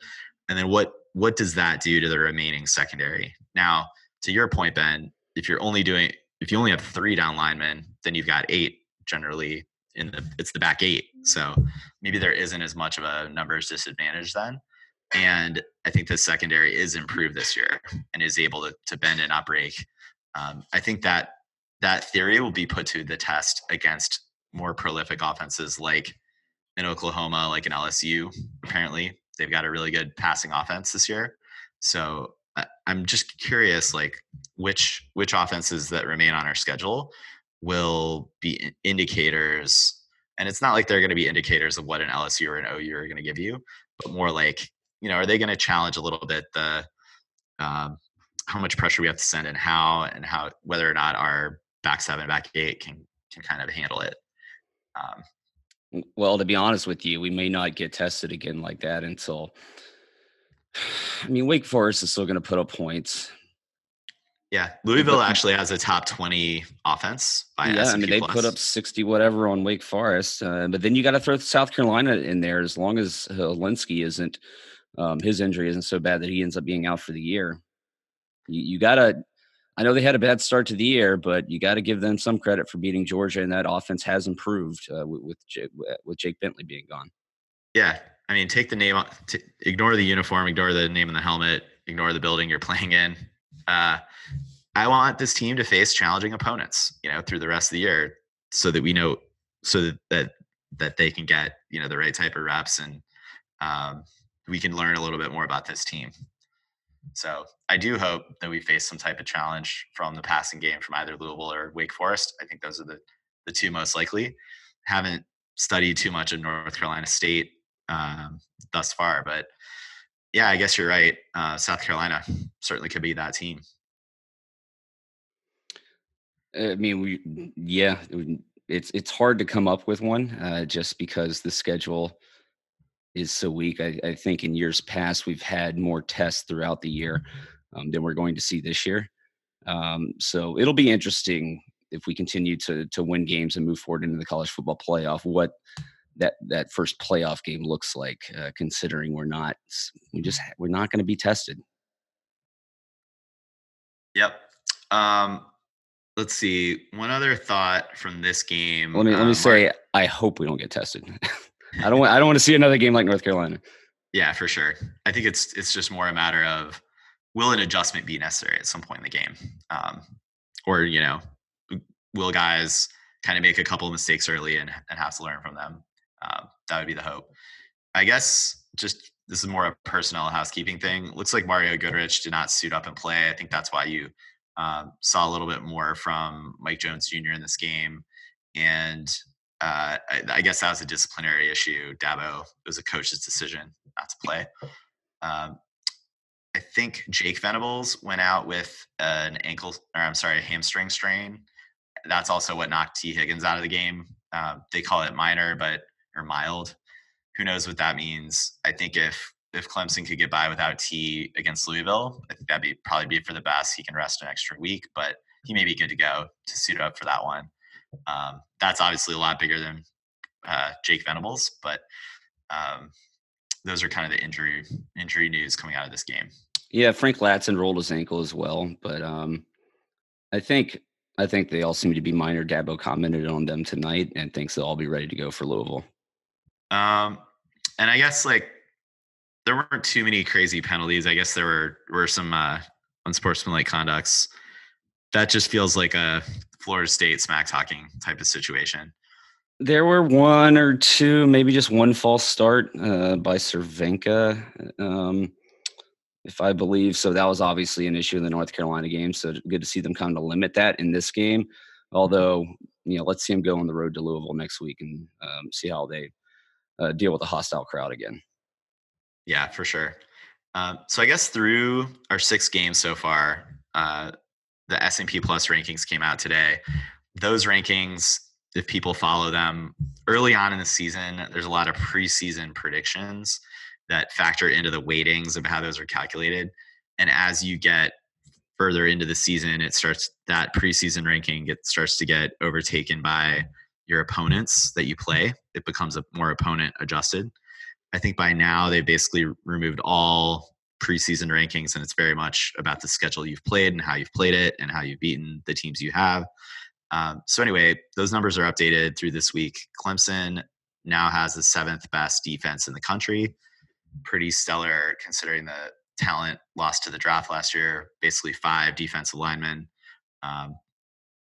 And then what what does that do to the remaining secondary? Now, to your point, Ben, if you're only doing if you only have three down linemen, then you've got eight generally in the it's the back eight. So maybe there isn't as much of a numbers disadvantage then. And I think the secondary is improved this year and is able to, to bend and not break. Um, I think that that theory will be put to the test against more prolific offenses like in Oklahoma, like in LSU. Apparently, they've got a really good passing offense this year. So I'm just curious, like which which offenses that remain on our schedule will be indicators. And it's not like they're going to be indicators of what an LSU or an OU are going to give you, but more like you know, are they going to challenge a little bit the um, how much pressure we have to send and how and how whether or not our back seven, back eight can can kind of handle it. Um, well, to be honest with you, we may not get tested again like that until. *sighs* I mean, Wake Forest is still going to put up points. Yeah, Louisville actually has a top twenty offense. yeah, S&P I mean they plus. put up sixty whatever on Wake Forest, uh, but then you got to throw South Carolina in there as long as Hilinski isn't um, his injury isn't so bad that he ends up being out for the year. You, you got to I know they had a bad start to the year, but you got to give them some credit for beating Georgia, and that offense has improved uh, with Jake, with Jake Bentley being gone. Yeah, I mean, take the name, t- ignore the uniform, ignore the name on the helmet, ignore the building you're *laughs* playing in. Uh, I want this team to face challenging opponents, you know, through the rest of the year, so that we know, so that that, that they can get you know the right type of reps, and um, we can learn a little bit more about this team. So I do hope that we face some type of challenge from the passing game from either Louisville or Wake Forest. I think those are the the two most likely. Haven't studied too much of North Carolina State um, thus far, but yeah, I guess you're right. Uh, South Carolina certainly could be that team. I mean, we yeah, it's it's hard to come up with one uh, just because the schedule is so weak. I, I, think in years past we've had more tests throughout the year um, than we're going to see this year. Um, so it'll be interesting if we continue to to win games and move forward into the college football playoff. What that that first playoff game looks like, uh, considering we're not we just we're not going to be tested. Yep. Um, let's see. One other thought from this game. Let me let me um, say, I hope we don't get tested. *laughs* I don't want I don't want to see another game like North Carolina. Yeah, for sure. I think it's it's just more a matter of will an adjustment be necessary at some point in the game, um, or you know, will guys kind of make a couple of mistakes early and, and have to learn from them? Um, that would be the hope. I guess just this is more a personnel housekeeping thing. Looks like Mario Goodrich did not suit up and play. I think that's why you um, saw a little bit more from Mike Jones Jr. in this game. And uh, I, I, guess that was a disciplinary issue. Dabo, it was a coach's decision not to play. Um, I think Jake Venables went out with an ankle, or I'm sorry, a hamstring strain. That's also what knocked Tee Higgins out of the game. Uh, they call it minor, but or mild. Who knows what that means? I think if if Clemson could get by without T against Louisville, I think that'd be probably be for the best. He can rest an extra week, but he may be good to go to suit up for that one. Um, that's obviously a lot bigger than uh, Jake Venables, but um, those are kind of the injury injury news coming out of this game. Yeah, Frank Ladson rolled his ankle as well, but um, I think I think they all seem to be minor. Dabo commented on them tonight and thinks they'll all be ready to go for Louisville. Um, and I guess like there weren't too many crazy penalties. I guess there were were some uh, unsportsmanlike conducts. That just feels like a Florida State smack talking type of situation. There were one or two, maybe just one false start uh, by Cervenka, um, if I believe. So that was obviously an issue in the North Carolina game. So good to see them kind of limit that in this game. Although, you know, let's see them go on the road to Louisville next week and um, see how they uh, deal with a hostile crowd again. Yeah, for sure. Um, so I guess through our six games so far, uh, the S&P Plus rankings came out today. Those rankings, if people follow them early on in the season, there's a lot of preseason predictions that factor into the weightings of how those are calculated. And as you get further into the season, it starts that preseason ranking it starts to get overtaken by your opponents that you play. It becomes a more opponent adjusted. I think by now they've basically removed all preseason rankings, and it's very much about the schedule you've played and how you've played it and how you've beaten the teams you have. Um, so anyway, those numbers are updated through this week. Clemson now has the seventh best defense in the country. Pretty stellar considering the talent lost to the draft last year. Basically, five defensive linemen, um,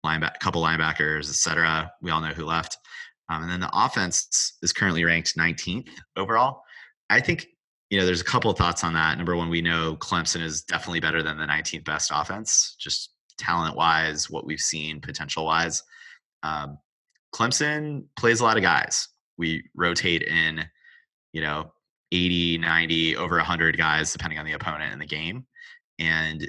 lineback, couple linebackers, etc. We all know who left. Um, and then the offense is currently ranked 19th overall. I think you know there's a couple of thoughts on that. Number one, we know Clemson is definitely better than the 19th best offense, just talent wise, what we've seen potential wise. Um, Clemson plays a lot of guys. We rotate in, you know, 80, 90, over 100 guys, depending on the opponent in the game. And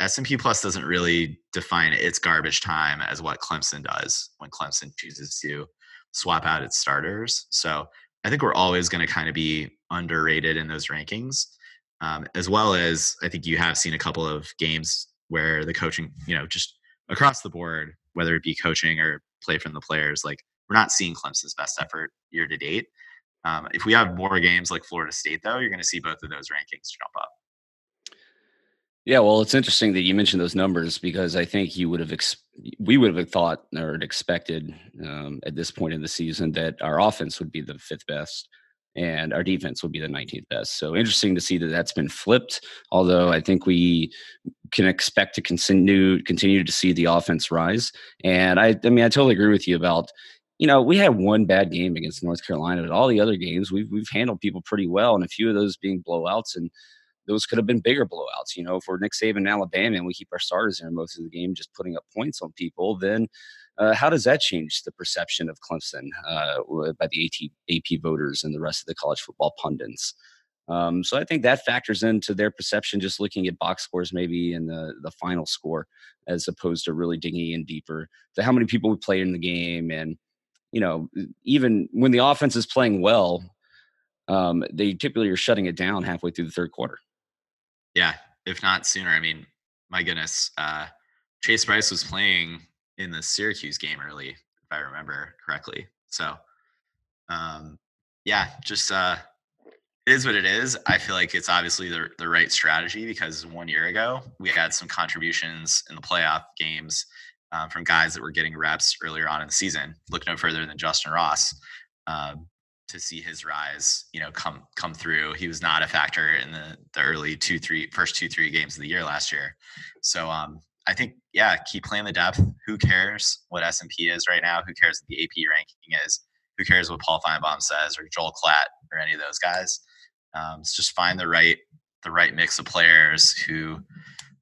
S&P Plus doesn't really define its garbage time as what Clemson does when Clemson chooses to swap out its starters. So I think we're always going to kind of be underrated in those rankings, um, as well as I think you have seen a couple of games where the coaching, you know, just across the board, whether it be coaching or play from the players, like we're not seeing Clemson's best effort year to date. Um, if we have more games like Florida State, though, you're going to see both of those rankings jump up. Yeah, well, it's interesting that you mentioned those numbers because I think you would have ex- we would have thought or expected um, at this point in the season that our offense would be the fifth best and our defense would be the 19th best. So interesting to see that that's been flipped. Although I think we can expect to continue continue to see the offense rise. And I, I mean, I totally agree with you about you know, we had one bad game against North Carolina, but all the other games we've we've handled people pretty well, and a few of those being blowouts, and those could have been bigger blowouts. You know, if we're Nick Saban in Alabama and we keep our starters there most of the game, just putting up points on people, then uh, how does that change the perception of Clemson uh, by the AT, AP voters and the rest of the college football pundits? Um, so I think that factors into their perception, just looking at box scores maybe and the the final score, as opposed to really digging in deeper to how many people we played in the game and you know, even when the offense is playing well, um, they typically are shutting it down halfway through the third quarter. Yeah, if not sooner. I mean, my goodness, uh, Chase Brice was playing in the Syracuse game early, if I remember correctly. So, um, yeah, just uh, it is what it is. I feel like it's obviously the the right strategy because one year ago we had some contributions in the playoff games um, from guys that were getting reps earlier on in the season. Look no further than Justin Ross um, to see his rise, you know, come come through. He was not a factor in the the early two, three, first two, three games of the year last year. So um, I think, yeah, keep playing the depth. Who cares what S and P is right now? Who cares what the AP ranking is? Who cares what Paul Finebaum says or Joel Klatt or any of those guys? Um, just find the right the right mix of players who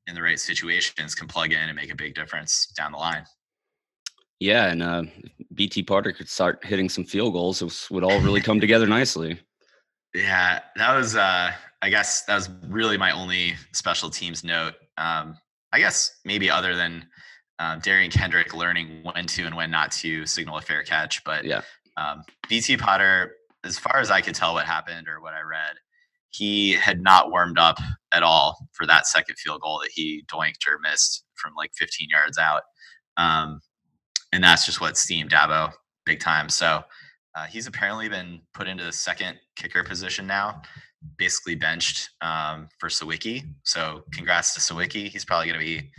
in the right situations can plug in and make a big difference down the line. Yeah, and uh, BT Potter could start hitting some field goals. It would all really come together nicely. Yeah, that was. Uh, I guess that was really my only special teams note. Um, I guess maybe other than um, Derion Kendrick learning when to and when not to signal a fair catch, but yeah, um, BT Potter, as far as I could tell, what happened or what I read, he had not warmed up at all for that second field goal that he doinked or missed from like 15 yards out. Um, and that's just what steamed Dabo big time. So uh, he's apparently been put into the second kicker position now, basically benched um, for Sawicki. So congrats to Sawicki. He's probably going to be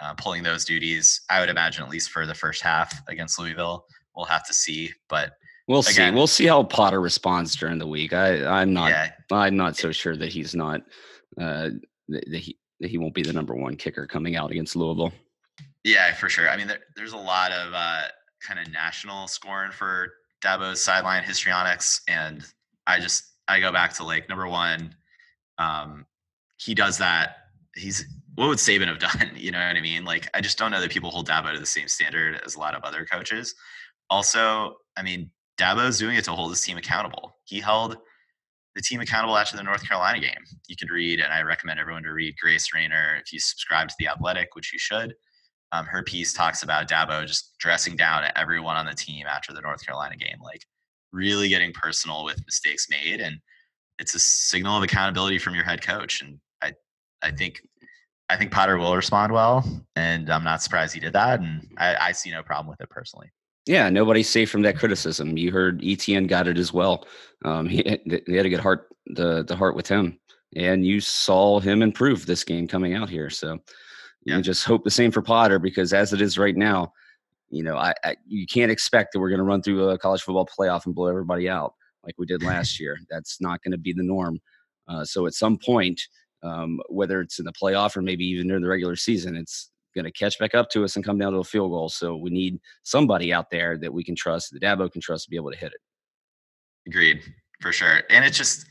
uh, pulling those duties, I would imagine, at least for the first half against Louisville. We'll have to see. But We'll Again, see. We'll see how Potter responds during the week. I, I'm not. Yeah. I'm not so sure that he's not. Uh, that he that he won't be the number one kicker coming out against Louisville. Yeah, for sure. I mean, there, there's a lot of uh, kind of national scoring for Dabo's sideline histrionics, and I just I go back to like number one. Um, he does that. He's what would Saban have *laughs* done? You know what I mean? Like, I just don't know that people hold Dabo to the same standard as a lot of other coaches. Also, I mean, Dabo's doing it to hold his team accountable. He held the team accountable after the North Carolina game. You could read, and I recommend everyone to read Grace Raynor if you subscribe to The Athletic, which you should. Um, her piece talks about Dabo just dressing down at everyone on the team after the North Carolina game, like really getting personal with mistakes made. And it's a signal of accountability from your head coach. And I, I think, I think Potter will respond well, and I'm not surprised he did that. And I, I see no problem with it personally. Yeah, nobody's safe from that criticism. You heard ETN got it as well. Um, he, *laughs* they had to get heart the the heart with him and you saw him improve this game coming out here. So You just hope the same for Potter because as it is right now, you know, I, I you can't expect that we're going to run through a college football playoff and blow everybody out like we did *laughs* last year. That's not going to be the norm. Uh, so at some point, um, whether it's in the playoff or maybe even during the regular season, it's going to catch back up to us and come down to a field goal. So we need somebody out there that we can trust, that Dabo can trust to be able to hit it. Agreed, for sure. And it's just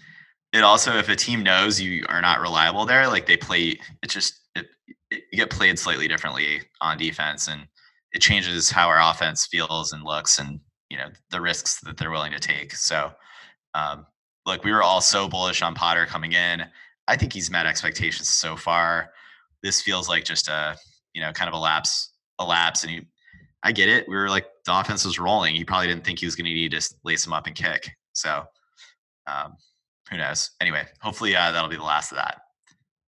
it also if a team knows you are not reliable there, like they play, it just it, you get played slightly differently on defense, and it changes how our offense feels and looks, and you know the risks that they're willing to take. So, um, look, we were all so bullish on Potter coming in. I think he's met expectations so far. This feels like just a you know kind of a lapse, a lapse, and he. I get it. We were like the offense was rolling. He probably didn't think he was going to need to lace him up and kick. So, um, who knows? Anyway, hopefully uh, that'll be the last of that.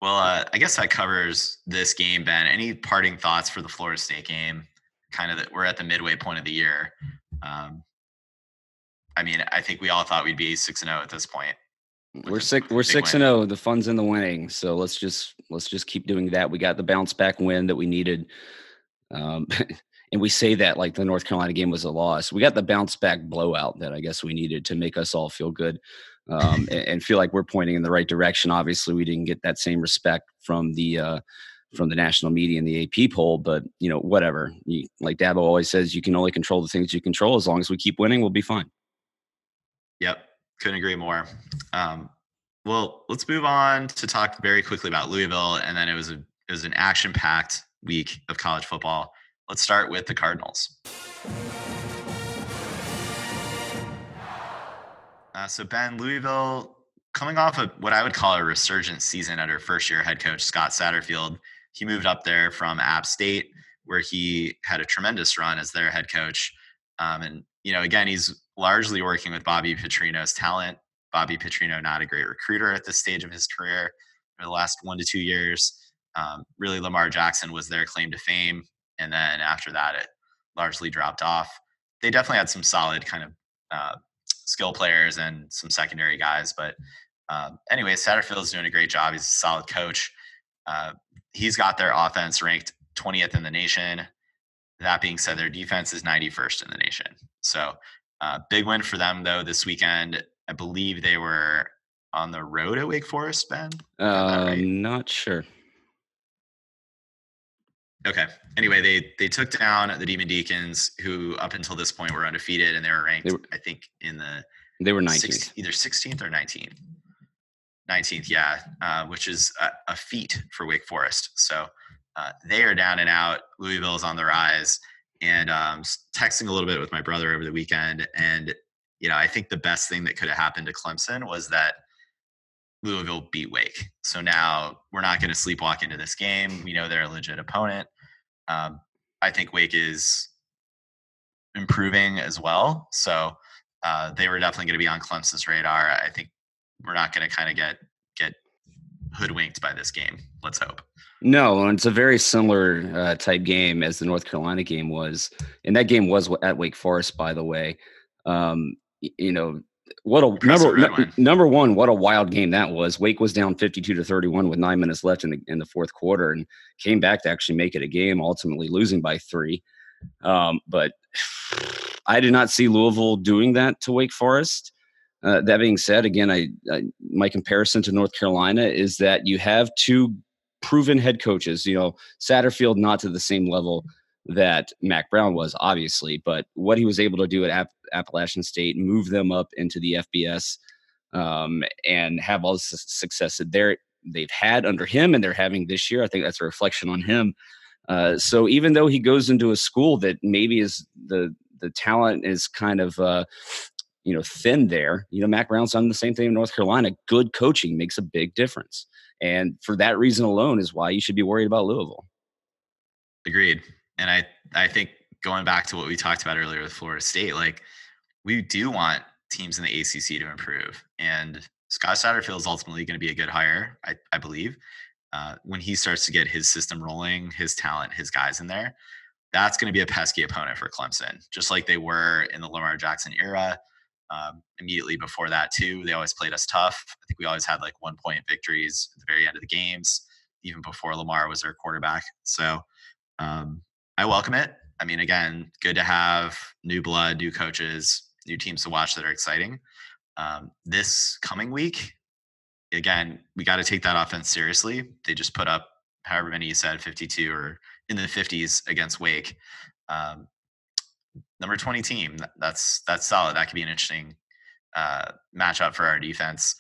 Well, uh, I guess that covers this game, Ben. Any parting thoughts for the Florida State game? Kind of that we're at the midway point of the year. Um, I mean, I think we all thought we'd be six and zero at this point. We're six. We're six and zero. The fun's in the winning. So let's just let's just keep doing that. We got the bounce back win that we needed. Um, *laughs* and we say that like the North Carolina game was a loss. We got the bounce back blowout that I guess we needed to make us all feel good um, and, and feel like we're pointing in the right direction. Obviously, we didn't get that same respect from the uh, from the national media and the AP poll, but you know whatever. You, like Dabo always says, you can only control the things you control. As long as we keep winning, we'll be fine. Yep, couldn't agree more. Um, well, let's move on to talk very quickly about Louisville, and then it was a it was an action packed week of college football. Let's start with the Cardinals. Uh, so Ben Louisville coming off of what I would call a resurgent season under first year head coach Scott Satterfield. He moved up there from App State, where he had a tremendous run as their head coach. Um, and you know, again, he's largely working with Bobby Petrino's talent. Bobby Petrino, not a great recruiter at this stage of his career for the last one to two years. Um, really, Lamar Jackson was their claim to fame, and then after that, it largely dropped off. They definitely had some solid kind of uh, skill players and some secondary guys, but um, anyway, Satterfield's doing a great job. He's a solid coach. Uh, he's got their offense ranked 20th in the nation. That being said, their defense is 91st in the nation. So, uh, big win for them though this weekend. I believe they were on the road at Wake Forest. Ben, Uh, right. Not sure. Okay. Anyway, they they took down the Demon Deacons, who up until this point were undefeated, and they were ranked, They were- I think, in the They were 19th. six, either 16th or 19th. 19th, yeah, uh, which is a, a feat for Wake Forest. So uh, they are down and out. Louisville is on the rise. And um, texting a little bit with my brother over the weekend. And, you know, I think the best thing that could have happened to Clemson was that Louisville beat Wake. So now we're not going to sleepwalk into this game. We know they're a legit opponent. Um, I think Wake is improving as well. So uh, they were definitely going to be on Clemson's radar. I think we're not going to kind of get get hoodwinked by this game. Let's hope. No, it's a very similar uh, type game as the North Carolina game was, and that game was at Wake Forest, by the way. Um, you know what a Impressive number win. number one. What a wild game that was. Wake was down fifty-two to thirty-one with nine minutes left in the in the fourth quarter, and came back to actually make it a game, ultimately losing by three. Um, but *sighs* I did not see Louisville doing that to Wake Forest. Uh, that being said, again, I, I my comparison to North Carolina is that you have two proven head coaches. You know, Satterfield not to the same level that Mack Brown was, obviously, but what he was able to do at Appalachian State, move them up into the FBS, um, and have all the success that they're they've had under him, and they're having this year. I think that's a reflection on him. Uh, so even though he goes into a school that maybe is the the talent is kind of uh, you know thin there, you know Mack Brown's done the same thing in North Carolina. Good coaching makes a big difference, and for that reason alone is why you should be worried about Louisville. Agreed. And I I think going back to what we talked about earlier with Florida State, like we do want teams in the ACC to improve, and Scott Satterfield is ultimately going to be a good hire, I, I believe. Uh, when he starts to get his system rolling, his talent, his guys in there, that's going to be a pesky opponent for Clemson, just like they were in the Lamar Jackson era. Um, immediately before that, too, they always played us tough. I think we always had like one point victories at the very end of the games, even before Lamar was their quarterback. So um, I welcome it. I mean, again, good to have new blood, new coaches, new teams to watch that are exciting. Um, this coming week, again, we got to take that offense seriously. They just put up however many you said, 52 or in the 50s against Wake. Um, number 20 team, that's that's solid. That could be an interesting uh, matchup for our defense.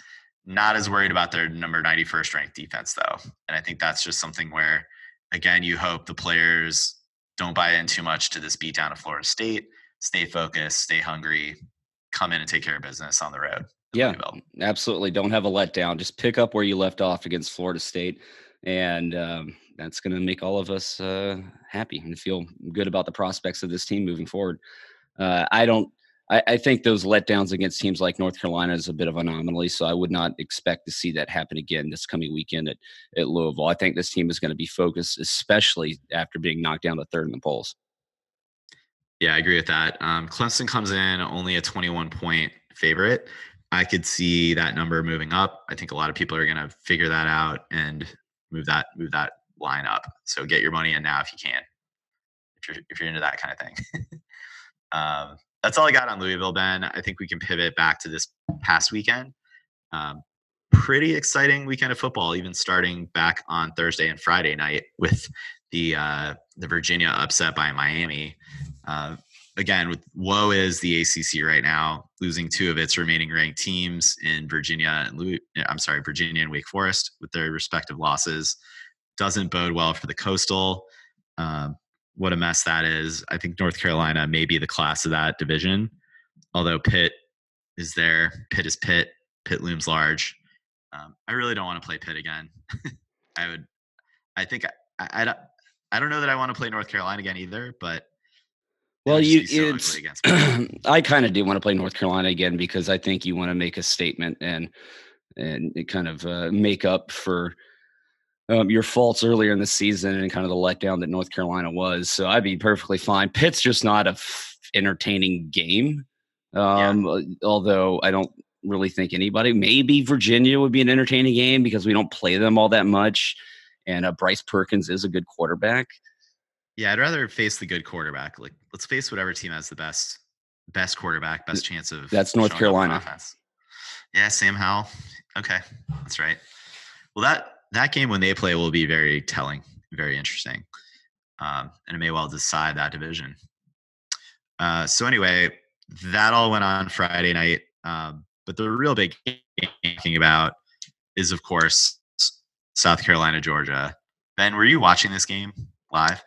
Not as worried about their number 91st ranked defense though, and I think that's just something where, again, you hope the players don't buy in too much to this beatdown of Florida State. Stay focused, stay hungry, come in and take care of business on the road. Yeah, absolutely. Don't have a letdown. Just pick up where you left off against Florida State, and um, that's going to make all of us uh, happy and feel good about the prospects of this team moving forward. Uh, I don't. I, I, think those letdowns against teams like North Carolina is a bit of an anomaly, so I would not expect to see that happen again this coming weekend at, at Louisville. I think this team is going to be focused, especially after being knocked down to third in the polls. Yeah, I agree with that. Um, Clemson comes in only a 21 point favorite. I could see that number moving up. I think a lot of people are going to figure that out and move that move that line up. So get your money in now if you can. If you're if you're into that kind of thing. *laughs* um, that's all I got on Louisville, Ben. I think we can pivot back to this past weekend. Um, pretty exciting weekend of football, even starting back on Thursday and Friday night with the uh, the Virginia upset by Miami. Uh, again, with woe is the ACC right now, losing two of its remaining ranked teams in Virginia and Louis, I'm sorry, Virginia and Wake Forest with their respective losses doesn't bode well for the Coastal. Um, what a mess that is. I think North Carolina may be the class of that division, although Pitt is there. Pitt is Pitt. Pitt looms large. Um, I really don't want to play Pitt again. *laughs* I would. I think I, I, I, I don't know that I want to play North Carolina again either, but well, you, it's, *clears throat* I kind of do want to play North Carolina again because I think you want to make a statement and and kind of uh, make up for um, your faults earlier in the season and kind of the letdown that North Carolina was. So I'd be perfectly fine. Pitt's just not a f- entertaining game. Um, yeah. Uh, although I don't really think anybody, maybe Virginia would be an entertaining game because we don't play them all that much. And uh, Bryce Perkins is a good quarterback. Yeah, I'd rather face the good quarterback. Like, let's face whatever team has the best best quarterback, best chance of. That's North Carolina. Yeah, Sam Howell. Okay, that's right. Well, that that game when they play will be very telling, very interesting, um, and it may well decide that division. Uh, so anyway, that all went on Friday night. Um, but the real big thinking about is, of course, South Carolina, Georgia. Ben, were you watching this game live?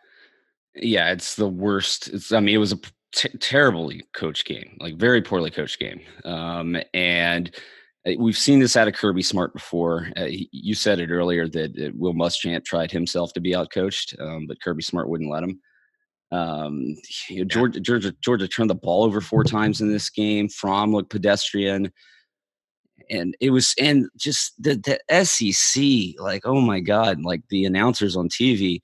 Yeah, it's the worst. It's I mean, it was a t- terribly coached game, like very poorly coached game. Um, and uh, we've seen this out of Kirby Smart before. Uh, you said it earlier that Will Muschamp tried himself to be outcoached, um, but Kirby Smart wouldn't let him. Um, you know, Georgia, Georgia, Georgia turned the ball over four times in this game. Fromm looked pedestrian, and it was and just the the SEC, like oh my god, like the announcers on TV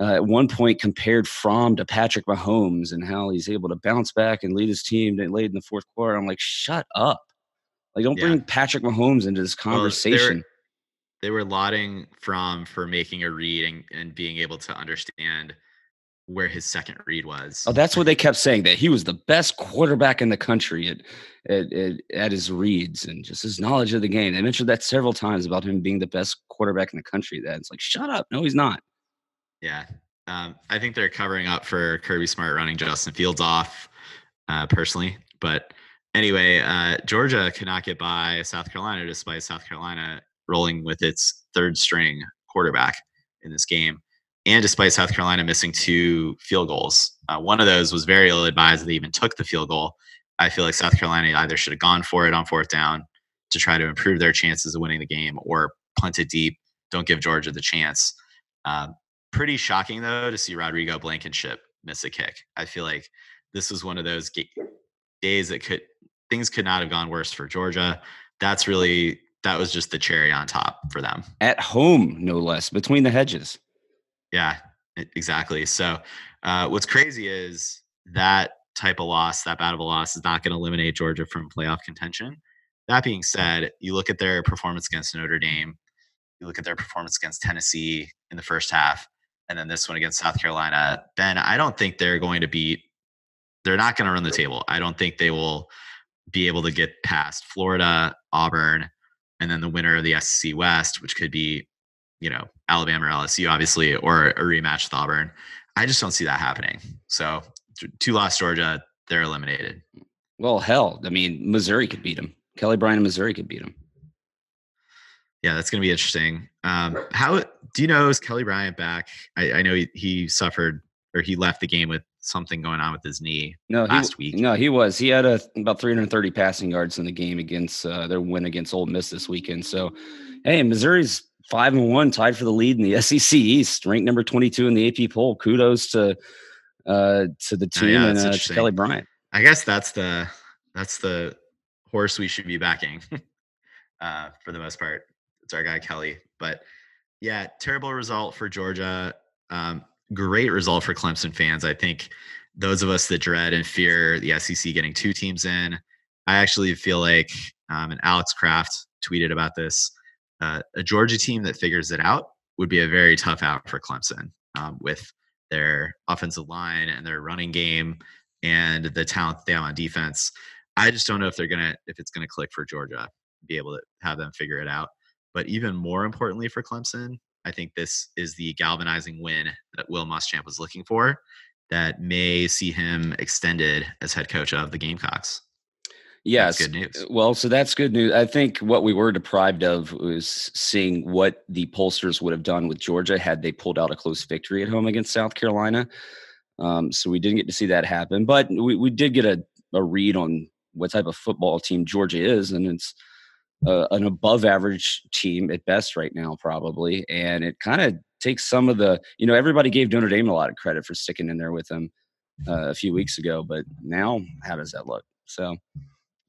uh, at one point compared Fromm to Patrick Mahomes and how he's able to bounce back and lead his team late in the fourth quarter. I'm like, shut up. Like, don't yeah. bring Patrick Mahomes into this conversation. Well, they, were, lauding Fromm for making a read and, and being able to understand where his second read was. Oh, that's what they kept saying that he was the best quarterback in the country at, at, at, at his reads and just his knowledge of the game. They mentioned that several times about him being the best quarterback in the country. That it's like, shut up. No, he's not. Yeah. Um, I think they're covering up for Kirby Smart running Justin Fields off, uh, personally. But anyway, uh, Georgia cannot get by South Carolina despite South Carolina rolling with its third string quarterback in this game. And despite South Carolina missing two field goals, uh, one of those was very ill advised they even took the field goal. I feel like South Carolina either should have gone for it on fourth down to try to improve their chances of winning the game or punt it deep. Don't give Georgia the chance. Um, pretty shocking though to see Rodrigo Blankenship miss a kick. I feel like this was one of those days that could things could not have gone worse for Georgia. That's really that was just the cherry on top for them. At home, no less, between the hedges. Yeah, exactly. So, uh, what's crazy is that type of loss, that bad of a loss, is not going to eliminate Georgia from playoff contention. That being said, you look at their performance against Notre Dame, you look at their performance against Tennessee in the first half, and then this one against South Carolina. Ben, I don't think they're going to beat. They're not going to run the table. I don't think they will be able to get past Florida, Auburn, and then the winner of the SEC West, which could be, you know, Alabama or LSU, obviously, or a rematch with Auburn. I just don't see that happening. So, two lost Georgia, they're eliminated. Well, hell, I mean, Missouri could beat them. Kelly Bryant and Missouri could beat them. Yeah, that's going to be interesting. Um, how do you know is Kelly Bryant back? I, I know he, he suffered or he left the game with something going on with his knee No, last he, week. no, he was. He had a, about 330 passing yards in the game against uh, their win against Ole Miss this weekend. So, hey, Missouri's five and one, tied for the lead in the *laughs* SEC East, ranked number 22 in the AP poll. Kudos to uh, to the Oh, team yeah, and uh, to. Kelly Bryant. I guess that's the that's the horse we should be backing *laughs* uh, for the most part. It's our guy Kelly, but yeah, terrible result for Georgia. Um, great result for Clemson fans. I think those of us that dread and fear the SEC getting two teams in, I actually feel like, um, and Alex Kraft tweeted about this. Uh, a Georgia team that figures it out would be a very tough out for Clemson um, with their offensive line and their running game and the talent they have on defense. I just don't know if they're gonna if it's gonna click for Georgia, be able to have them figure it out. But even more importantly for Clemson, I think this is the galvanizing win that Will Muschamp was looking for that may see him extended as head coach of the Gamecocks. Yes. That's good news. Well, so that's good news. I think what we were deprived of was seeing what the pollsters would have done with Georgia had they pulled out a close victory at home against South Carolina. Um, so we didn't get to see that happen, but we, we did get a, a read on what type of football team Georgia is, and it's uh, an above average team at best right now, probably. And it kind of takes some of the, you know, everybody gave Notre Dame a lot of credit for sticking in there with them uh, a few weeks ago, but now how does that look? So,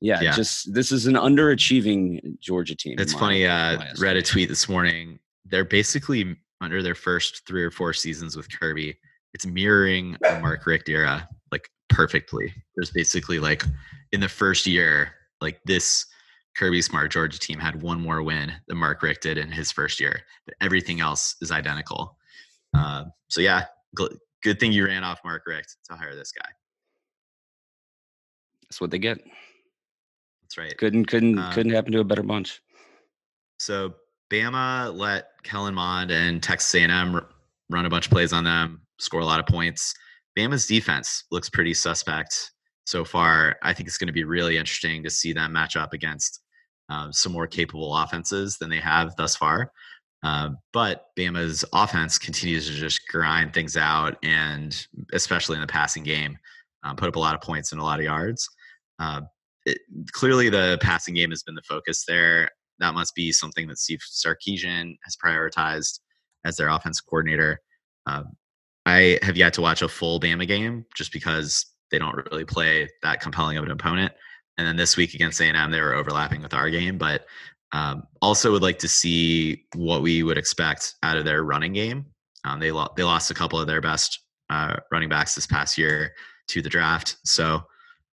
yeah, Yeah. just this is an underachieving Georgia team. It's my- funny. Uh, read a tweet this morning. They're basically under their first three or four seasons with Kirby. It's mirroring the Mark Richt era like perfectly. There's basically like in the first year, like this Kirby Smart Georgia team had one more win than Mark Richt did in his first year, but everything else is identical. Uh, so yeah, gl- good thing you ran off Mark Richt to hire this guy. That's what they get. That's right. Couldn't couldn't Um, couldn't happen to a better bunch. So Bama let Kellen Mond and Texas A&M r- run a bunch of plays on them, score a lot of points. Bama's defense looks pretty suspect so far. I think it's going to be really interesting to see them match up against um, some more capable offenses than they have thus far. Uh, but Bama's offense continues to just grind things out, and especially in the passing game, um, put up a lot of points and a lot of yards. Uh, it, clearly, the passing game has been the focus there that must be something that Steve Sarkisian has prioritized as their offense coordinator. Um, I have yet to watch a full Bama game just because they don't really play that compelling of an opponent. And then this week against A&M, they were overlapping with our game, but um, also would like to see what we would expect out of their running game. Um, they lo- they lost a couple of their best uh, running backs this past year to the draft, so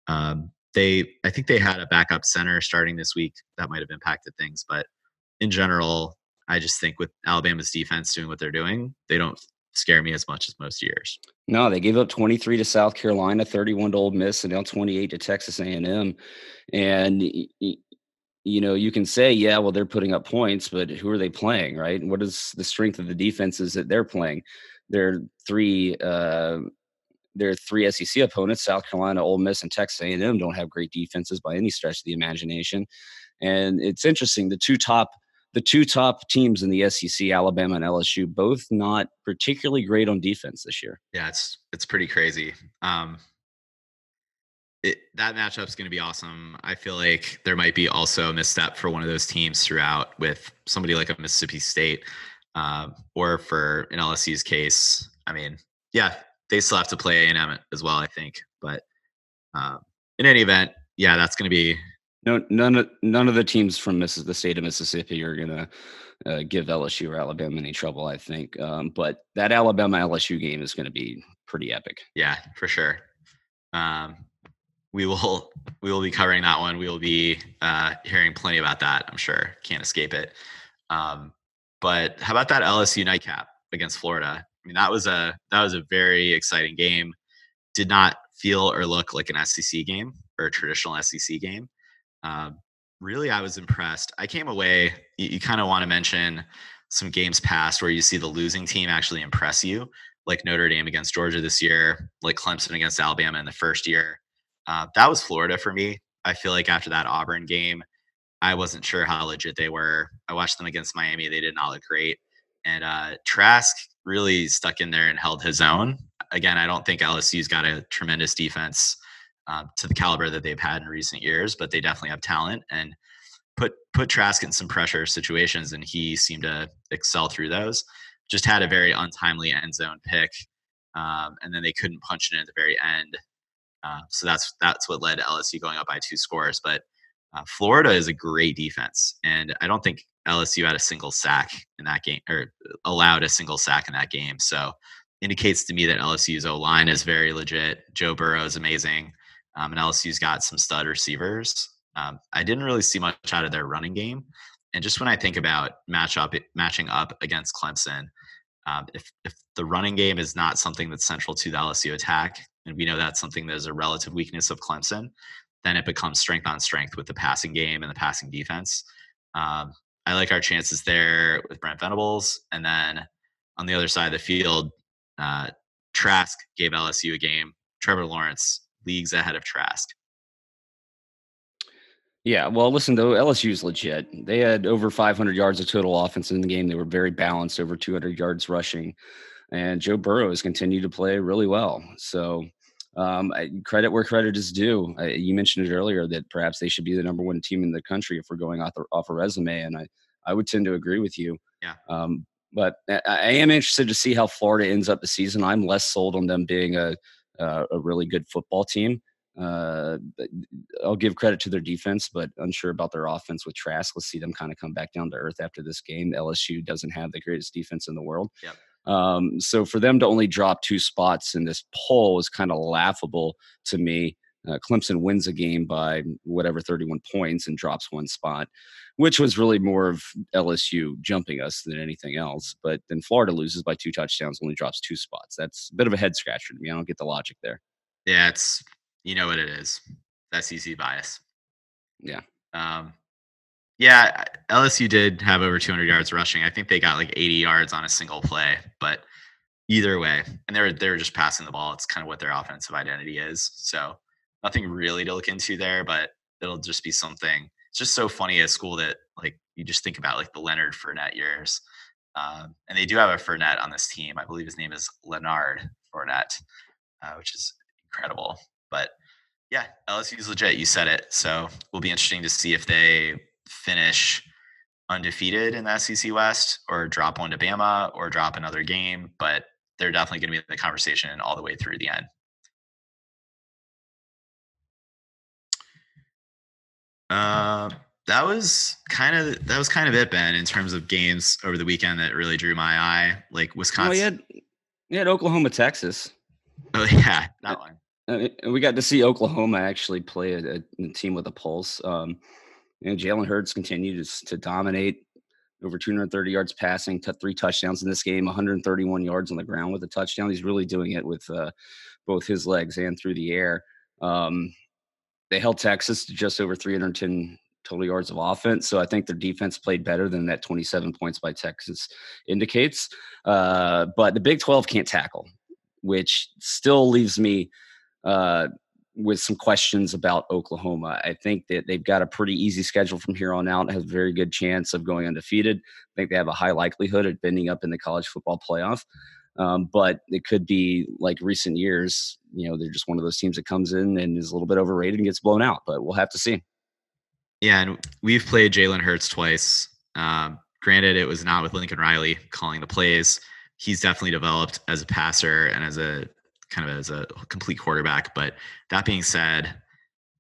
um, they I think they had a backup center starting this week that might have impacted things, but in general, I just think with Alabama's defense doing what they're doing, they don't scare me as much as most years. No, they gave up 23 to South Carolina, 31 to Ole Miss, and now 28 to Texas A&M. And you know, you can say, yeah, well, they're putting up points, but who are they playing, right? And what is the strength of the defenses that they're playing? They're three. Uh, their three SEC opponents, South Carolina, Ole Miss, and Texas A&M, don't have great defenses by any stretch of the imagination. And it's interesting. The two top, the two top teams in the SEC, Alabama and LSU, both not particularly great on defense this year. Yeah, it's it's pretty crazy. Um, it, that matchup's going to be awesome. I feel like there might be also a misstep for one of those teams throughout with somebody like a Mississippi State, um, or for an LSU's case. I mean, yeah, they still have to play A&M as well, I think. But um, in any event, yeah, that's going to be No, none of none of the teams from Missis- the state of Mississippi are gonna uh, give LSU or Alabama any trouble. I think, um, but that Alabama LSU game is going to be pretty epic. yeah for sure. Um, we will we will be covering that one. We will be uh, hearing plenty about that. I'm sure. Can't escape it. Um, but how about that LSU nightcap against Florida? I mean, that was a that was a very exciting game. Did not feel or look like an SEC game or a traditional SEC game. Um, really, I was impressed. I came away. You, you kind of want to mention some games past where you see the losing team actually impress you, like Notre Dame against Georgia this year, like Clemson against Alabama in the first year. Uh, that was Florida for me. I feel like after that Auburn game, I wasn't sure how legit they were. I watched them against Miami; they did not look great. And uh, Trask really stuck in there and held his own. Again, I don't think LSU's got a tremendous defense uh, to the caliber that they've had in recent years, but they definitely have talent and put put Trask in some pressure situations, and he seemed to excel through those. Just had a very untimely end zone pick, um, and then they couldn't punch it in at the very end. Uh, so that's that's what led LSU going up by two scores. But uh, Florida is a great defense, and I don't think LSU had a single sack in that game or allowed a single sack in that game. So indicates to me that LSU's O line is very legit. Joe Burrow is amazing, um, and LSU's got some stud receivers. Um, I didn't really see much out of their running game, and just when I think about match up matching up against Clemson, um, if if the running game is not something that's central to the LSU attack, and we know that's something that is a relative weakness of Clemson, then it becomes strength on strength with the passing game and the passing defense. Um, I like our chances there with Brent Venables. And then on the other side of the field, uh, Trask gave LSU a game. Trevor Lawrence leagues ahead of Trask. Yeah, well, listen though, LSU is legit. They had over 500 yards of total offense in the game. They were very balanced, over 200 yards rushing, and Joe Burrow has continued to play really well. So um, credit where credit is due. I, you mentioned it earlier that perhaps they should be the number one team in the country if we're going off, the, off a resume, and I I would tend to agree with you. Yeah. Um, but I, I am interested to see how Florida ends up the season. I'm less sold on them being a uh, a really good football team. Uh, I'll give credit to their defense, but unsure about their offense with Trask. Let's see them kind of come back down to earth after this game. LSU doesn't have the greatest defense in the world. Yep. Um, so for them to only drop two spots in this poll is kind of laughable to me. Uh, Clemson wins a game by whatever 31 points and drops one spot, which was really more of LSU jumping us than anything else. But then Florida loses by two touchdowns, only drops two spots. That's a bit of a head scratcher to me. I don't get the logic there. Yeah, it's you know what it is. That's SEC bias. Yeah. Um, yeah, LSU did have over 200 yards rushing. I think they got like 80 yards on a single play, but either way, and they're they're just passing the ball. It's kind of what their offensive identity is. So nothing really to look into there, but it'll just be something. It's just so funny at school that like you just think about like the Leonard Fournette years, um, and they do have a Fournette on this team. I believe his name is Leonard Fournette, uh, which is incredible. But yeah, LSU is legit. You said it. So it will be interesting to see if they finish undefeated in the SEC West or drop one to Bama or drop another game, but they're definitely going to be in the conversation all the way through the end. Uh, that was kind of that was kind of it, Ben, in terms of games over the weekend that really drew my eye. Like Wisconsin. Oh, you had, you had Oklahoma, Texas. Oh *laughs* yeah, that one. Uh, we got to see Oklahoma actually play a, a team with a pulse. Um, know, Jalen Hurts continued to, to dominate over 230 yards passing, t- three touchdowns in this game, 131 yards on the ground with a touchdown. He's really doing it with uh, both his legs and through the air. Um, they held Texas to just over 310 total yards of offense. So I think their defense played better than that 27 points by Texas indicates. Uh, but the Big 12 can't tackle, which still leaves me uh, with some questions about Oklahoma. I think that they've got a pretty easy schedule from here on out. Has a very good chance of going undefeated. I think they have a high likelihood of ending up in the college football playoff. Um, but it could be like recent years. You know, they're just one of those teams that comes in and is a little bit overrated and gets blown out. But we'll have to see. Yeah, and we've played Jalen Hurts twice. Um, granted, it was not with Lincoln Riley calling the plays. He's definitely developed as a passer and as a kind of as a complete quarterback. But that being said,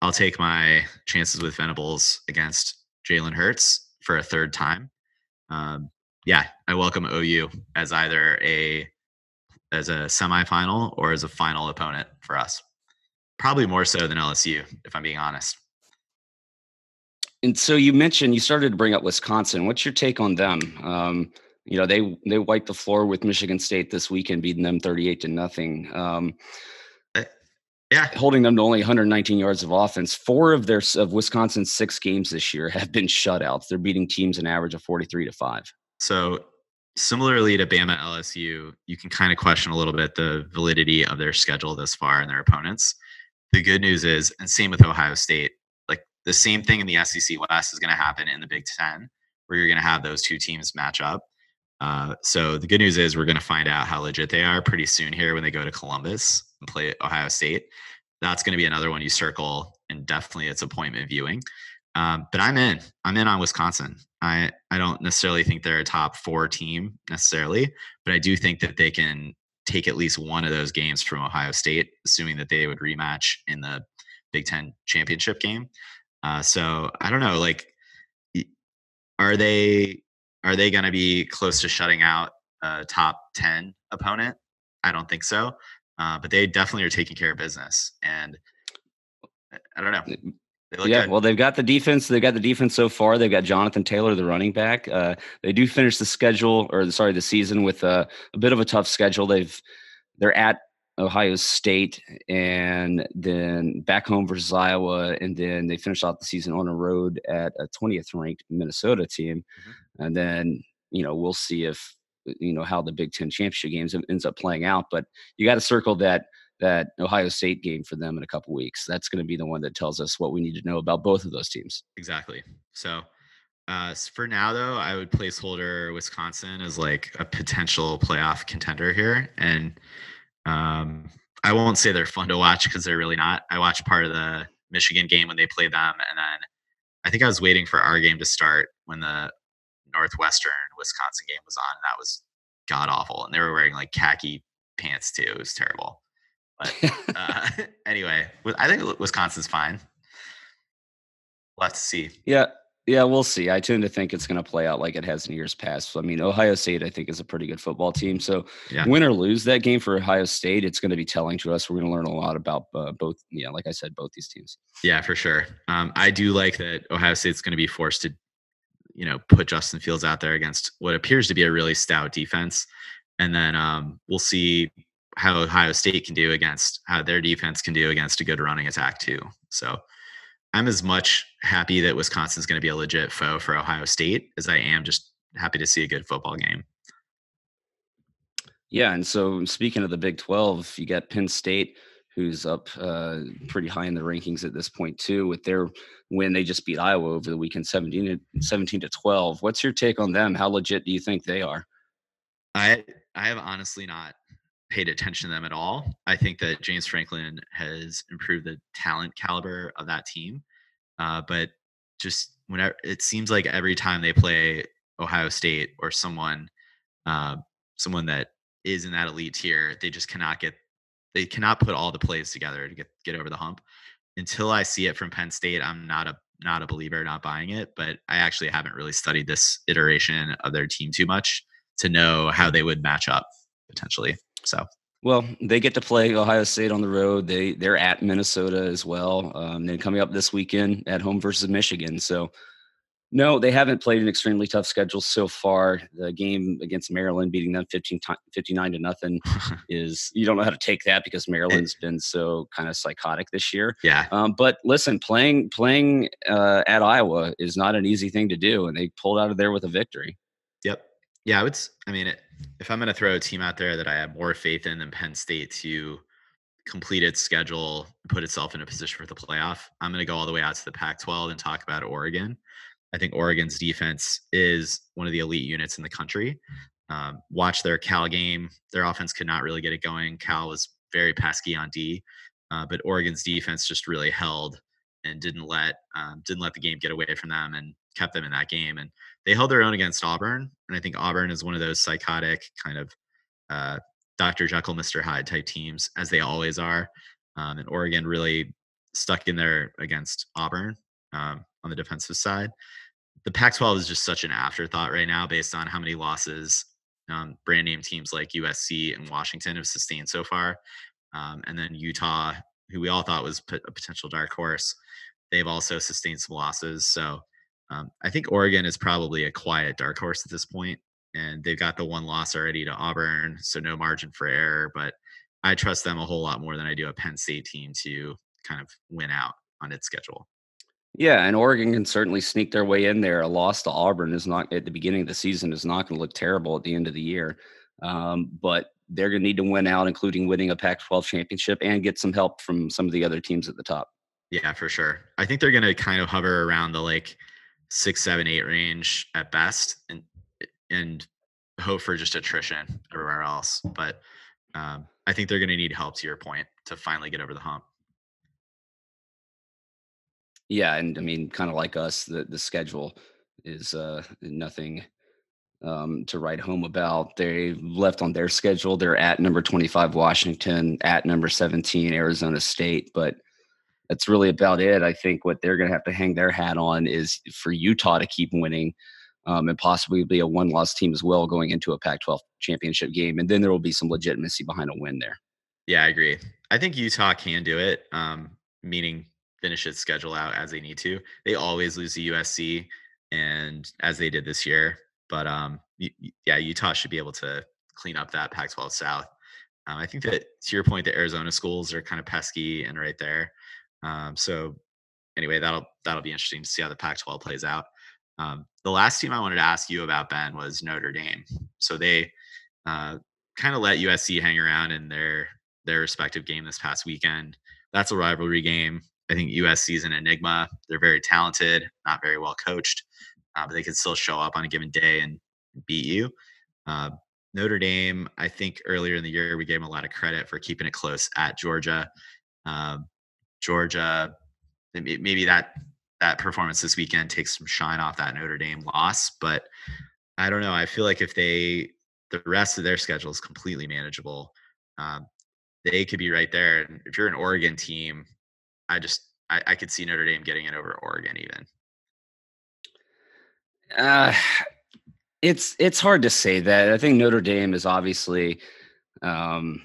I'll take my chances with Venables against Jalen Hurts for a third time. Um, yeah, I welcome OU as either a as a semifinal or as a final opponent for us. probably more so than LSU, if I'm being honest. And so you mentioned you started to bring up Wisconsin. What's your take on them? Um, you know, they they wiped the floor with Michigan State this weekend, beating them 38 to nothing. Um, Uh, Yeah, holding them to only 119 yards of offense. Four of their of Wisconsin's six games this year have been shutouts. They're beating teams an average of 43 to five. So similarly to Bama LSU, you can kind of question a little bit the validity of their schedule this far and their opponents. The good news is, and same with Ohio State, like the same thing in the SEC West is going to happen in the Big Ten, where you're going to have those two teams match up. Uh, so the good news is we're going to find out how legit they are pretty soon here when they go to Columbus and play Ohio State. That's going to be another one you circle, and definitely it's appointment viewing. Um, but I'm in. I'm in on Wisconsin. I I don't necessarily think they're a top four team necessarily, but I do think that they can take at least one of those games from Ohio State, assuming that they would rematch in the Big Ten championship game. Uh, so I don't know. Like, are they are they going to be close to shutting out a top ten opponent? I don't think so. Uh, but they definitely are taking care of business, and I don't know. Yeah, good. well, they've got the defense. They've got the defense so far. They've got Jonathan Taylor, the running back. Uh, they do finish the schedule, or sorry, the season with a, a bit of a tough schedule. They've they're at Ohio State, and then back home versus Iowa, and then they finish off the season on a road at a 20th ranked Minnesota team, and then you know we'll see if you know how the Big Ten championship games ends up playing out. But you got to circle that that Ohio State game for them in a couple weeks. That's going to be the one that tells us what we need to know about both of those teams. Exactly. So uh, for now, though, I would placeholder Wisconsin as like a potential playoff contender here, and um, I won't say they're fun to watch because they're really not. I watched part of the Michigan game when they played them, and then I think I was waiting for our game to start when the Northwestern Wisconsin game was on. And that was god awful, and they were wearing like khaki pants too. It was terrible. But *laughs* uh, *laughs* anyway, I think Wisconsin's fine. We'll have to see. yeah, yeah, we'll see. I tend to think it's going to play out like it has in years past. I mean, Ohio State, I think, is a pretty good football team. So Yeah. win or lose that game for Ohio State, it's going to be telling to us. We're going to learn a lot about uh, both. Yeah, like I said, both these teams. Yeah, for sure. Um, I do like that Ohio State's going to be forced to, you know, put Justin Fields out there against what appears to be a really stout defense, and then um, we'll see how Ohio State can do against how their defense can do against a good running attack too. So I'm as much happy that Wisconsin's going to be a legit foe for Ohio State as I am just happy to see a good football game. Yeah, and so speaking of the Big 12, you got Penn State, who's up uh, pretty high in the rankings at this point too. With their win, they just beat Iowa over the weekend, 17 to 17 to 12. What's your take on them? How legit do you think they are? I I have honestly not paid attention to them at all. I think that James Franklin has improved the talent caliber of that team. Uh, but just whenever it seems like every time they play Ohio State or someone uh, someone that is in that elite tier, they just cannot get they cannot put all the plays together to get get over the hump. Until I see it from Penn State, I'm not a not a believer, not buying it. But I actually haven't really studied this iteration of their team too much to know how they would match up potentially. So Well, they get to play Ohio State on the road. They they're at Minnesota as well. Um, then coming up this weekend at home versus Michigan. So no, they haven't played an extremely tough schedule so far. The game against Maryland, beating them 15 ti 59 to nothing, *laughs* is you don't know how to take that because Maryland's been so kind of psychotic this year. yeah, Um, but listen, playing playing uh, at Iowa is not an easy thing to do, and they pulled out of there with a victory. Yeah, I would. s- I mean, it, if I'm going to throw a team out there that I have more faith in than Penn State to complete its schedule, put itself in a position for the playoff, I'm going to go all the way out to the Pac-12 and talk about Oregon. I think Oregon's defense is one of the elite units in the country. Um, watch their Cal game; their offense could not really get it going. Cal was very pesky on D, uh, but Oregon's defense just really held and didn't let um, didn't let the game get away from them and kept them in that game. And they held their own against Auburn, and I think Auburn is one of those psychotic kind of uh, Dr. Jekyll, Mr. Hyde type teams, as they always are. Um, and Oregon really stuck in there against Auburn um, on the defensive side. The Pac-12 is just such an afterthought right now, based on how many losses um, brand name teams like USC and Washington have sustained so far, um, and then Utah who we all thought was a potential dark horse, they've also sustained some losses. So um, I think Oregon is probably a quiet dark horse at this point, and they've got the one loss already to Auburn, so no margin for error. But I trust them a whole lot more than I do a Penn State team to kind of win out on its schedule. Yeah, and Oregon can certainly sneak their way in there. A loss to Auburn is not at the beginning of the season is not going to look terrible at the end of the year. Um, but they're going to need to win out, including winning a Pac-12 championship and get some help from some of the other teams at the top. Yeah, for sure. I think they're going to kind of hover around the like six, seven, eight range at best, and and hope for just attrition everywhere else. But um, I think they're going to need help. To your point, to finally get over the hump. Yeah, and I mean, kind of like us, the the schedule is uh, nothing um, to write home about. They left on their schedule. They're at number 25 Washington, at number 17 Arizona State, but that's really about it. I think what they're going to have to hang their hat on is for Utah to keep winning um, and possibly be a one loss team as well going into a Pac 12 championship game. And then there will be some legitimacy behind a win there. Yeah, I agree. I think Utah can do it, um, meaning finish its schedule out as they need to. They always lose to USC, and as they did this year. But um, yeah, Utah should be able to clean up that Pac-12 South. Um, I think that to your point, the Arizona schools are kind of pesky and right there. Um, so anyway, that'll that'll be interesting to see how the Pac-12 plays out. Um, the last team I wanted to ask you about Ben was Notre Dame. So they uh, kind of let USC hang around in their their respective game this past weekend. That's a rivalry game. I think USC is an enigma. They're very talented, not very well coached, uh, but they can still show up on a given day and beat you. Uh, Notre Dame, I think earlier in the year we gave them a lot of credit for keeping it close at Georgia. Um, Georgia, maybe that that performance this weekend takes some shine off that Notre Dame loss, but I don't know. I feel like if they the rest of their schedule is completely manageable, um, they could be right there. And if you're an Oregon team, I just I, I could see Notre Dame getting it over Oregon even. Uh, it's it's hard to say that. I think Notre Dame is obviously um,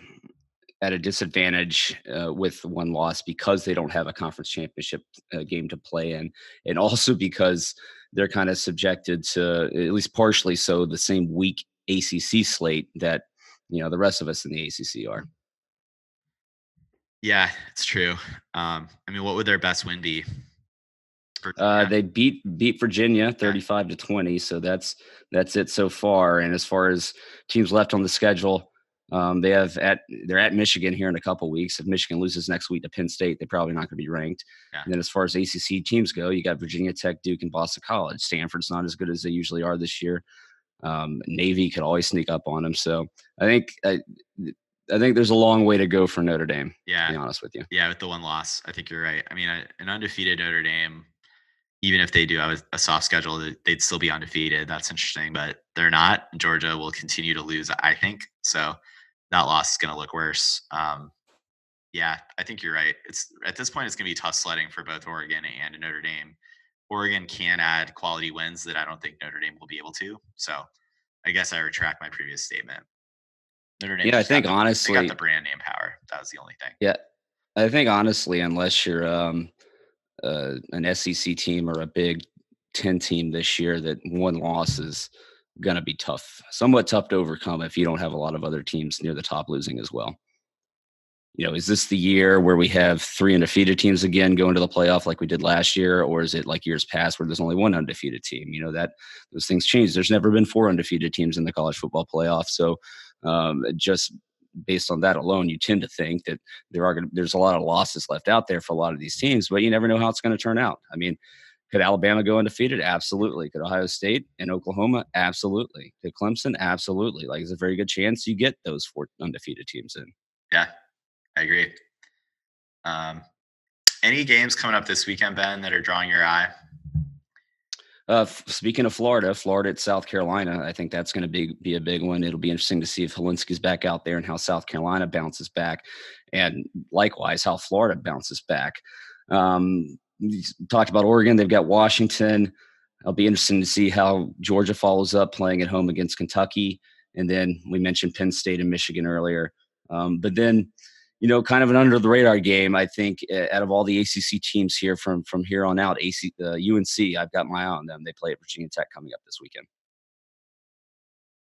at a disadvantage uh, with one loss because they don't have a conference championship uh, game to play in, and also because they're kind of subjected to at least partially so the same weak ACC slate that you know the rest of us in the ACC are. Yeah, it's true. Um, I mean, what would their best win be? Uh, they beat beat Virginia thirty five to twenty, so that's that's it so far. And as far as teams left on the schedule, um, they have at they're at Michigan here in a couple weeks. If Michigan loses next week to Penn State, they're probably not going to be ranked. Yeah. And then as far as ACC teams go, you got Virginia Tech, Duke, and Boston College. Stanford's not as good as they usually are this year. Um, Navy could always sneak up on them. So I think I, I think there's a long way to go for Notre Dame. Yeah, to be honest with you. Yeah, with the one loss, I think you're right. I mean, an undefeated Notre Dame, even if they do have a soft schedule, they'd still be undefeated. That's interesting, but they're not. Georgia will continue to lose, I think. So that loss is going to look worse. Um, yeah, I think you're right. It's at this point, it's going to be tough sledding for both Oregon and Notre Dame. Oregon can add quality wins that I don't think Notre Dame will be able to. So I guess I retract my previous statement. Notre Dame. Yeah, I think the, honestly, got the brand name power. That was the only thing. Yeah, I think honestly, unless you're um, uh, an SEC team or a Big Ten team this year, that one loss is going to be tough, somewhat tough to overcome if you don't have a lot of other teams near the top losing as well. You know, is this the year where we have three undefeated teams again going to the playoff like we did last year, or is it like years past where there's only one undefeated team? You know that those things change. There's never been four undefeated teams in the college football playoff, so um, just based on that alone, you tend to think that there are there's a lot of losses left out there for a lot of these teams, but you never know how it's going to turn out. I mean, could Alabama go undefeated? Absolutely. Could Ohio State and Oklahoma? Absolutely. Could Clemson? Absolutely. Like, it's a very good chance you get those four undefeated teams in. Yeah, I agree. Um, any games coming up this weekend, Ben, that are drawing your eye? Uh, f- speaking of Florida, Florida at South Carolina, I think that's going to be be a big one. It'll be interesting to see if Hilinski's back out there and how South Carolina bounces back, and likewise how Florida bounces back. Um, talked about Oregon; they've got Washington. It'll be interesting to see how Georgia follows up playing at home against Kentucky, and then we mentioned Penn State and Michigan earlier. Um, but then you know, kind of an under the radar game. I think out of all the ACC teams here from from here on out, AC, uh, UNC, I've got my eye on them. They play at Virginia Tech coming up this weekend.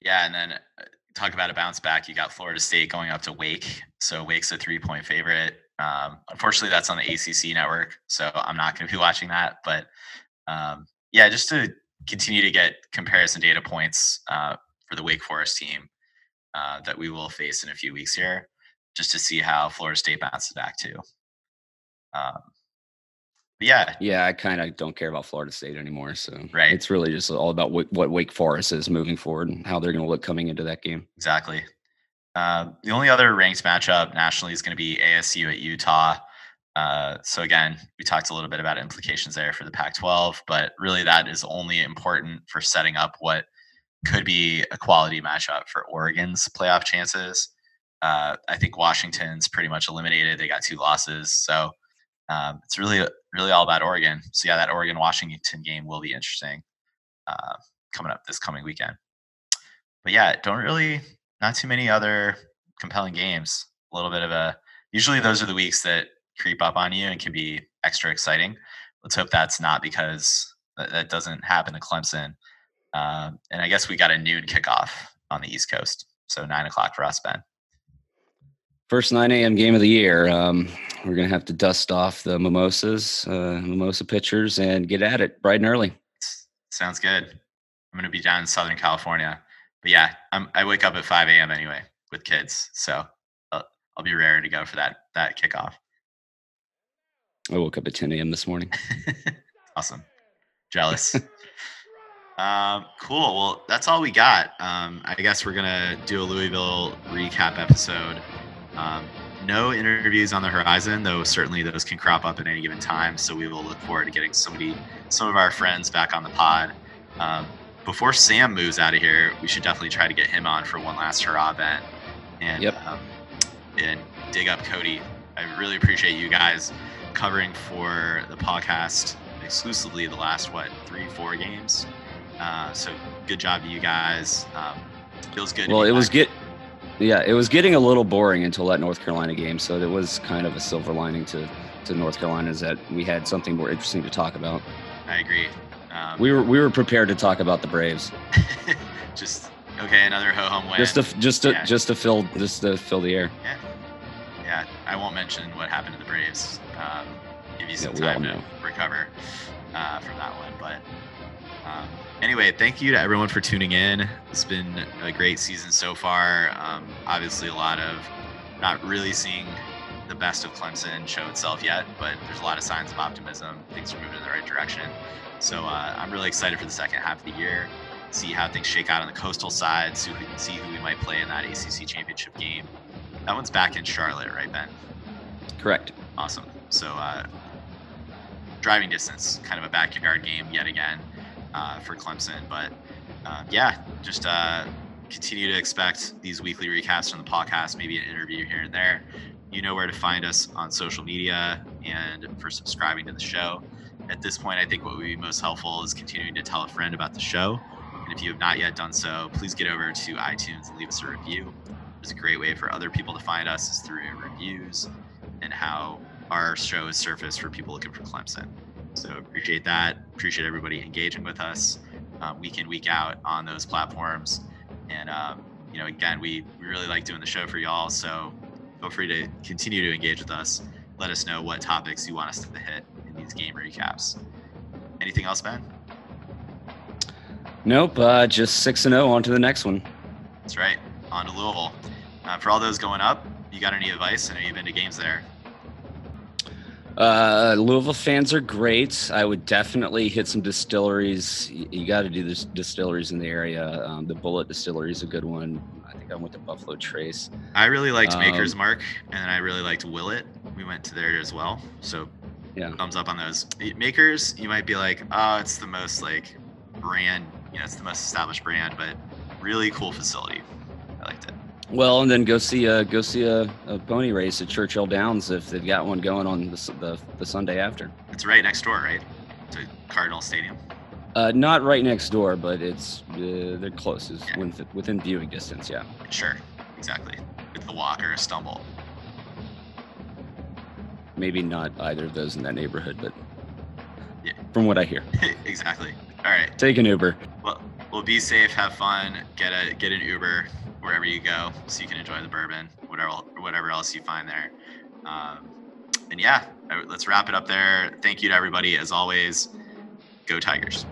Yeah, and then uh, talk about a bounce back. You got Florida State going up to Wake, so Wake's a three point favorite. Um, unfortunately, that's on the ACC network, so I'm not going to be *laughs* watching that. But um, yeah, just to continue to get comparison data points uh, for the Wake Forest team uh, that we will face in a few weeks here, just to see how Florida State bounces back too. Um, yeah, Yeah, I kind of don't care about Florida State anymore. So Right. it's really just all about what, what Wake Forest is moving forward and how they're going to look coming into that game. exactly. Uh, the only other ranked matchup nationally is going to be ASU at Utah. Uh, so again, we talked a little bit about implications there for the Pac-12, but really that is only important for setting up what could be a quality matchup for Oregon's playoff chances. Uh, I think Washington's pretty much eliminated; they got two losses, so um, it's really really all about Oregon. So yeah, that Oregon Washington game will be interesting uh, coming up this coming weekend. But yeah, don't really not too many other compelling games. A little bit of a usually those are the weeks that creep up on you and can be extra exciting. Let's hope that's not because that, that doesn't happen to Clemson. Um, and I guess we got a noon kickoff on the East Coast, so nine o'clock for us, Ben. First 9 a.m. game of the year. Um, we're going to have to dust off the mimosas, uh, mimosa pitchers, and get at it bright and early. Sounds good. I'm going to be down in Southern California, but yeah, I'm, I wake up at 5 a.m. anyway with kids, so I'll, I'll be raring to go for that that kickoff. I woke up at 10 a.m. this morning. *laughs* awesome. Jealous. *laughs* um, cool. Well, that's all we got. Um, I guess we're gonna do a Louisville recap episode. Um, no interviews on the horizon, though certainly those can crop up at any given time. So we will look forward to getting somebody, some of our friends back on the pod. Um, before Sam moves out of here, we should definitely try to get him on for one last hurrah event and Yep. um, and dig up Cody. I really appreciate you guys covering for the podcast exclusively the last what three four games. Uh, so good job to you guys. Um, feels good. Well, it was back. Yeah, it was getting a little boring until that North Carolina game. So there was kind of a silver lining to to North Carolina is that we had something more interesting to talk about. I agree. Um, We were we were prepared to talk about the Braves *laughs* just okay. Another ho hum win. just to just to Yeah. just to fill just to fill the air. yeah, yeah. I won't mention what happened to the Braves. Um, give you some all time to recover uh, from that one. But um, anyway, thank you to everyone for tuning in. It's been a great season so far. Um, obviously, a lot of not really seeing the best of Clemson show itself yet, but there's a lot of signs of optimism. Things are moving in the right direction. So uh, I'm really excited for the second half of the year. See how things shake out on the coastal side. See who, see who we might play in that ACC championship game. That one's back in Charlotte, right, Ben? Correct. Awesome. So uh, driving distance, kind of a backyard game yet again uh, for Clemson. But uh, yeah, just uh, continue to expect these weekly recaps from the podcast, maybe an interview here and there. You know where to find us on social media and for subscribing to the show. At this point, I think what would be most helpful is continuing to tell a friend about the show. And if you have not yet done so, please get over to iTunes and leave us a review. It's a great way for other people to find us is through reviews and how our show is surfaced for people looking for Clemson. So appreciate that. Appreciate everybody engaging with us uh, week in week out on those platforms. And um, you know, again, we we really like doing the show for y'all. So feel free to continue to engage with us. Let us know what topics you want us to hit in these game recaps. Anything else, Ben? Nope. Uh, just six and zero. On to the next one. That's right. On to Louisville. Uh, for all those going up, you got any advice? I know you've been to games there. Uh, Louisville fans are great. I would definitely hit some distilleries. You got to do this distilleries in the area. Um, the Bulleit Distillery is a good one. I think I went to Buffalo Trace. I really liked Maker's Um, Mark, and I really liked Willett. We went to there as well. So Yeah. thumbs up on those. Makers, you might be like, oh, it's the most like brand, you know, it's the most established brand, but really cool facility. I liked it. Well, and then go see a go see a, a pony race at Churchill Downs if they've got one going on the the, the Sunday after. It's right next door, right, to Cardinal Stadium. Uh, not right next door, but it's uh, they're close. It's Yeah. within, within viewing distance. Yeah. Sure, exactly. It's a walk or a stumble. maybe not either of those in that neighborhood, but Yeah. from what I hear, *laughs* exactly. All right. take an Uber. Well, well, be safe, have fun, get a get an Uber wherever you go, so you can enjoy the bourbon, whatever whatever else you find there. Um, and yeah, let's wrap it up there. Thank you to everybody as always. Go Tigers.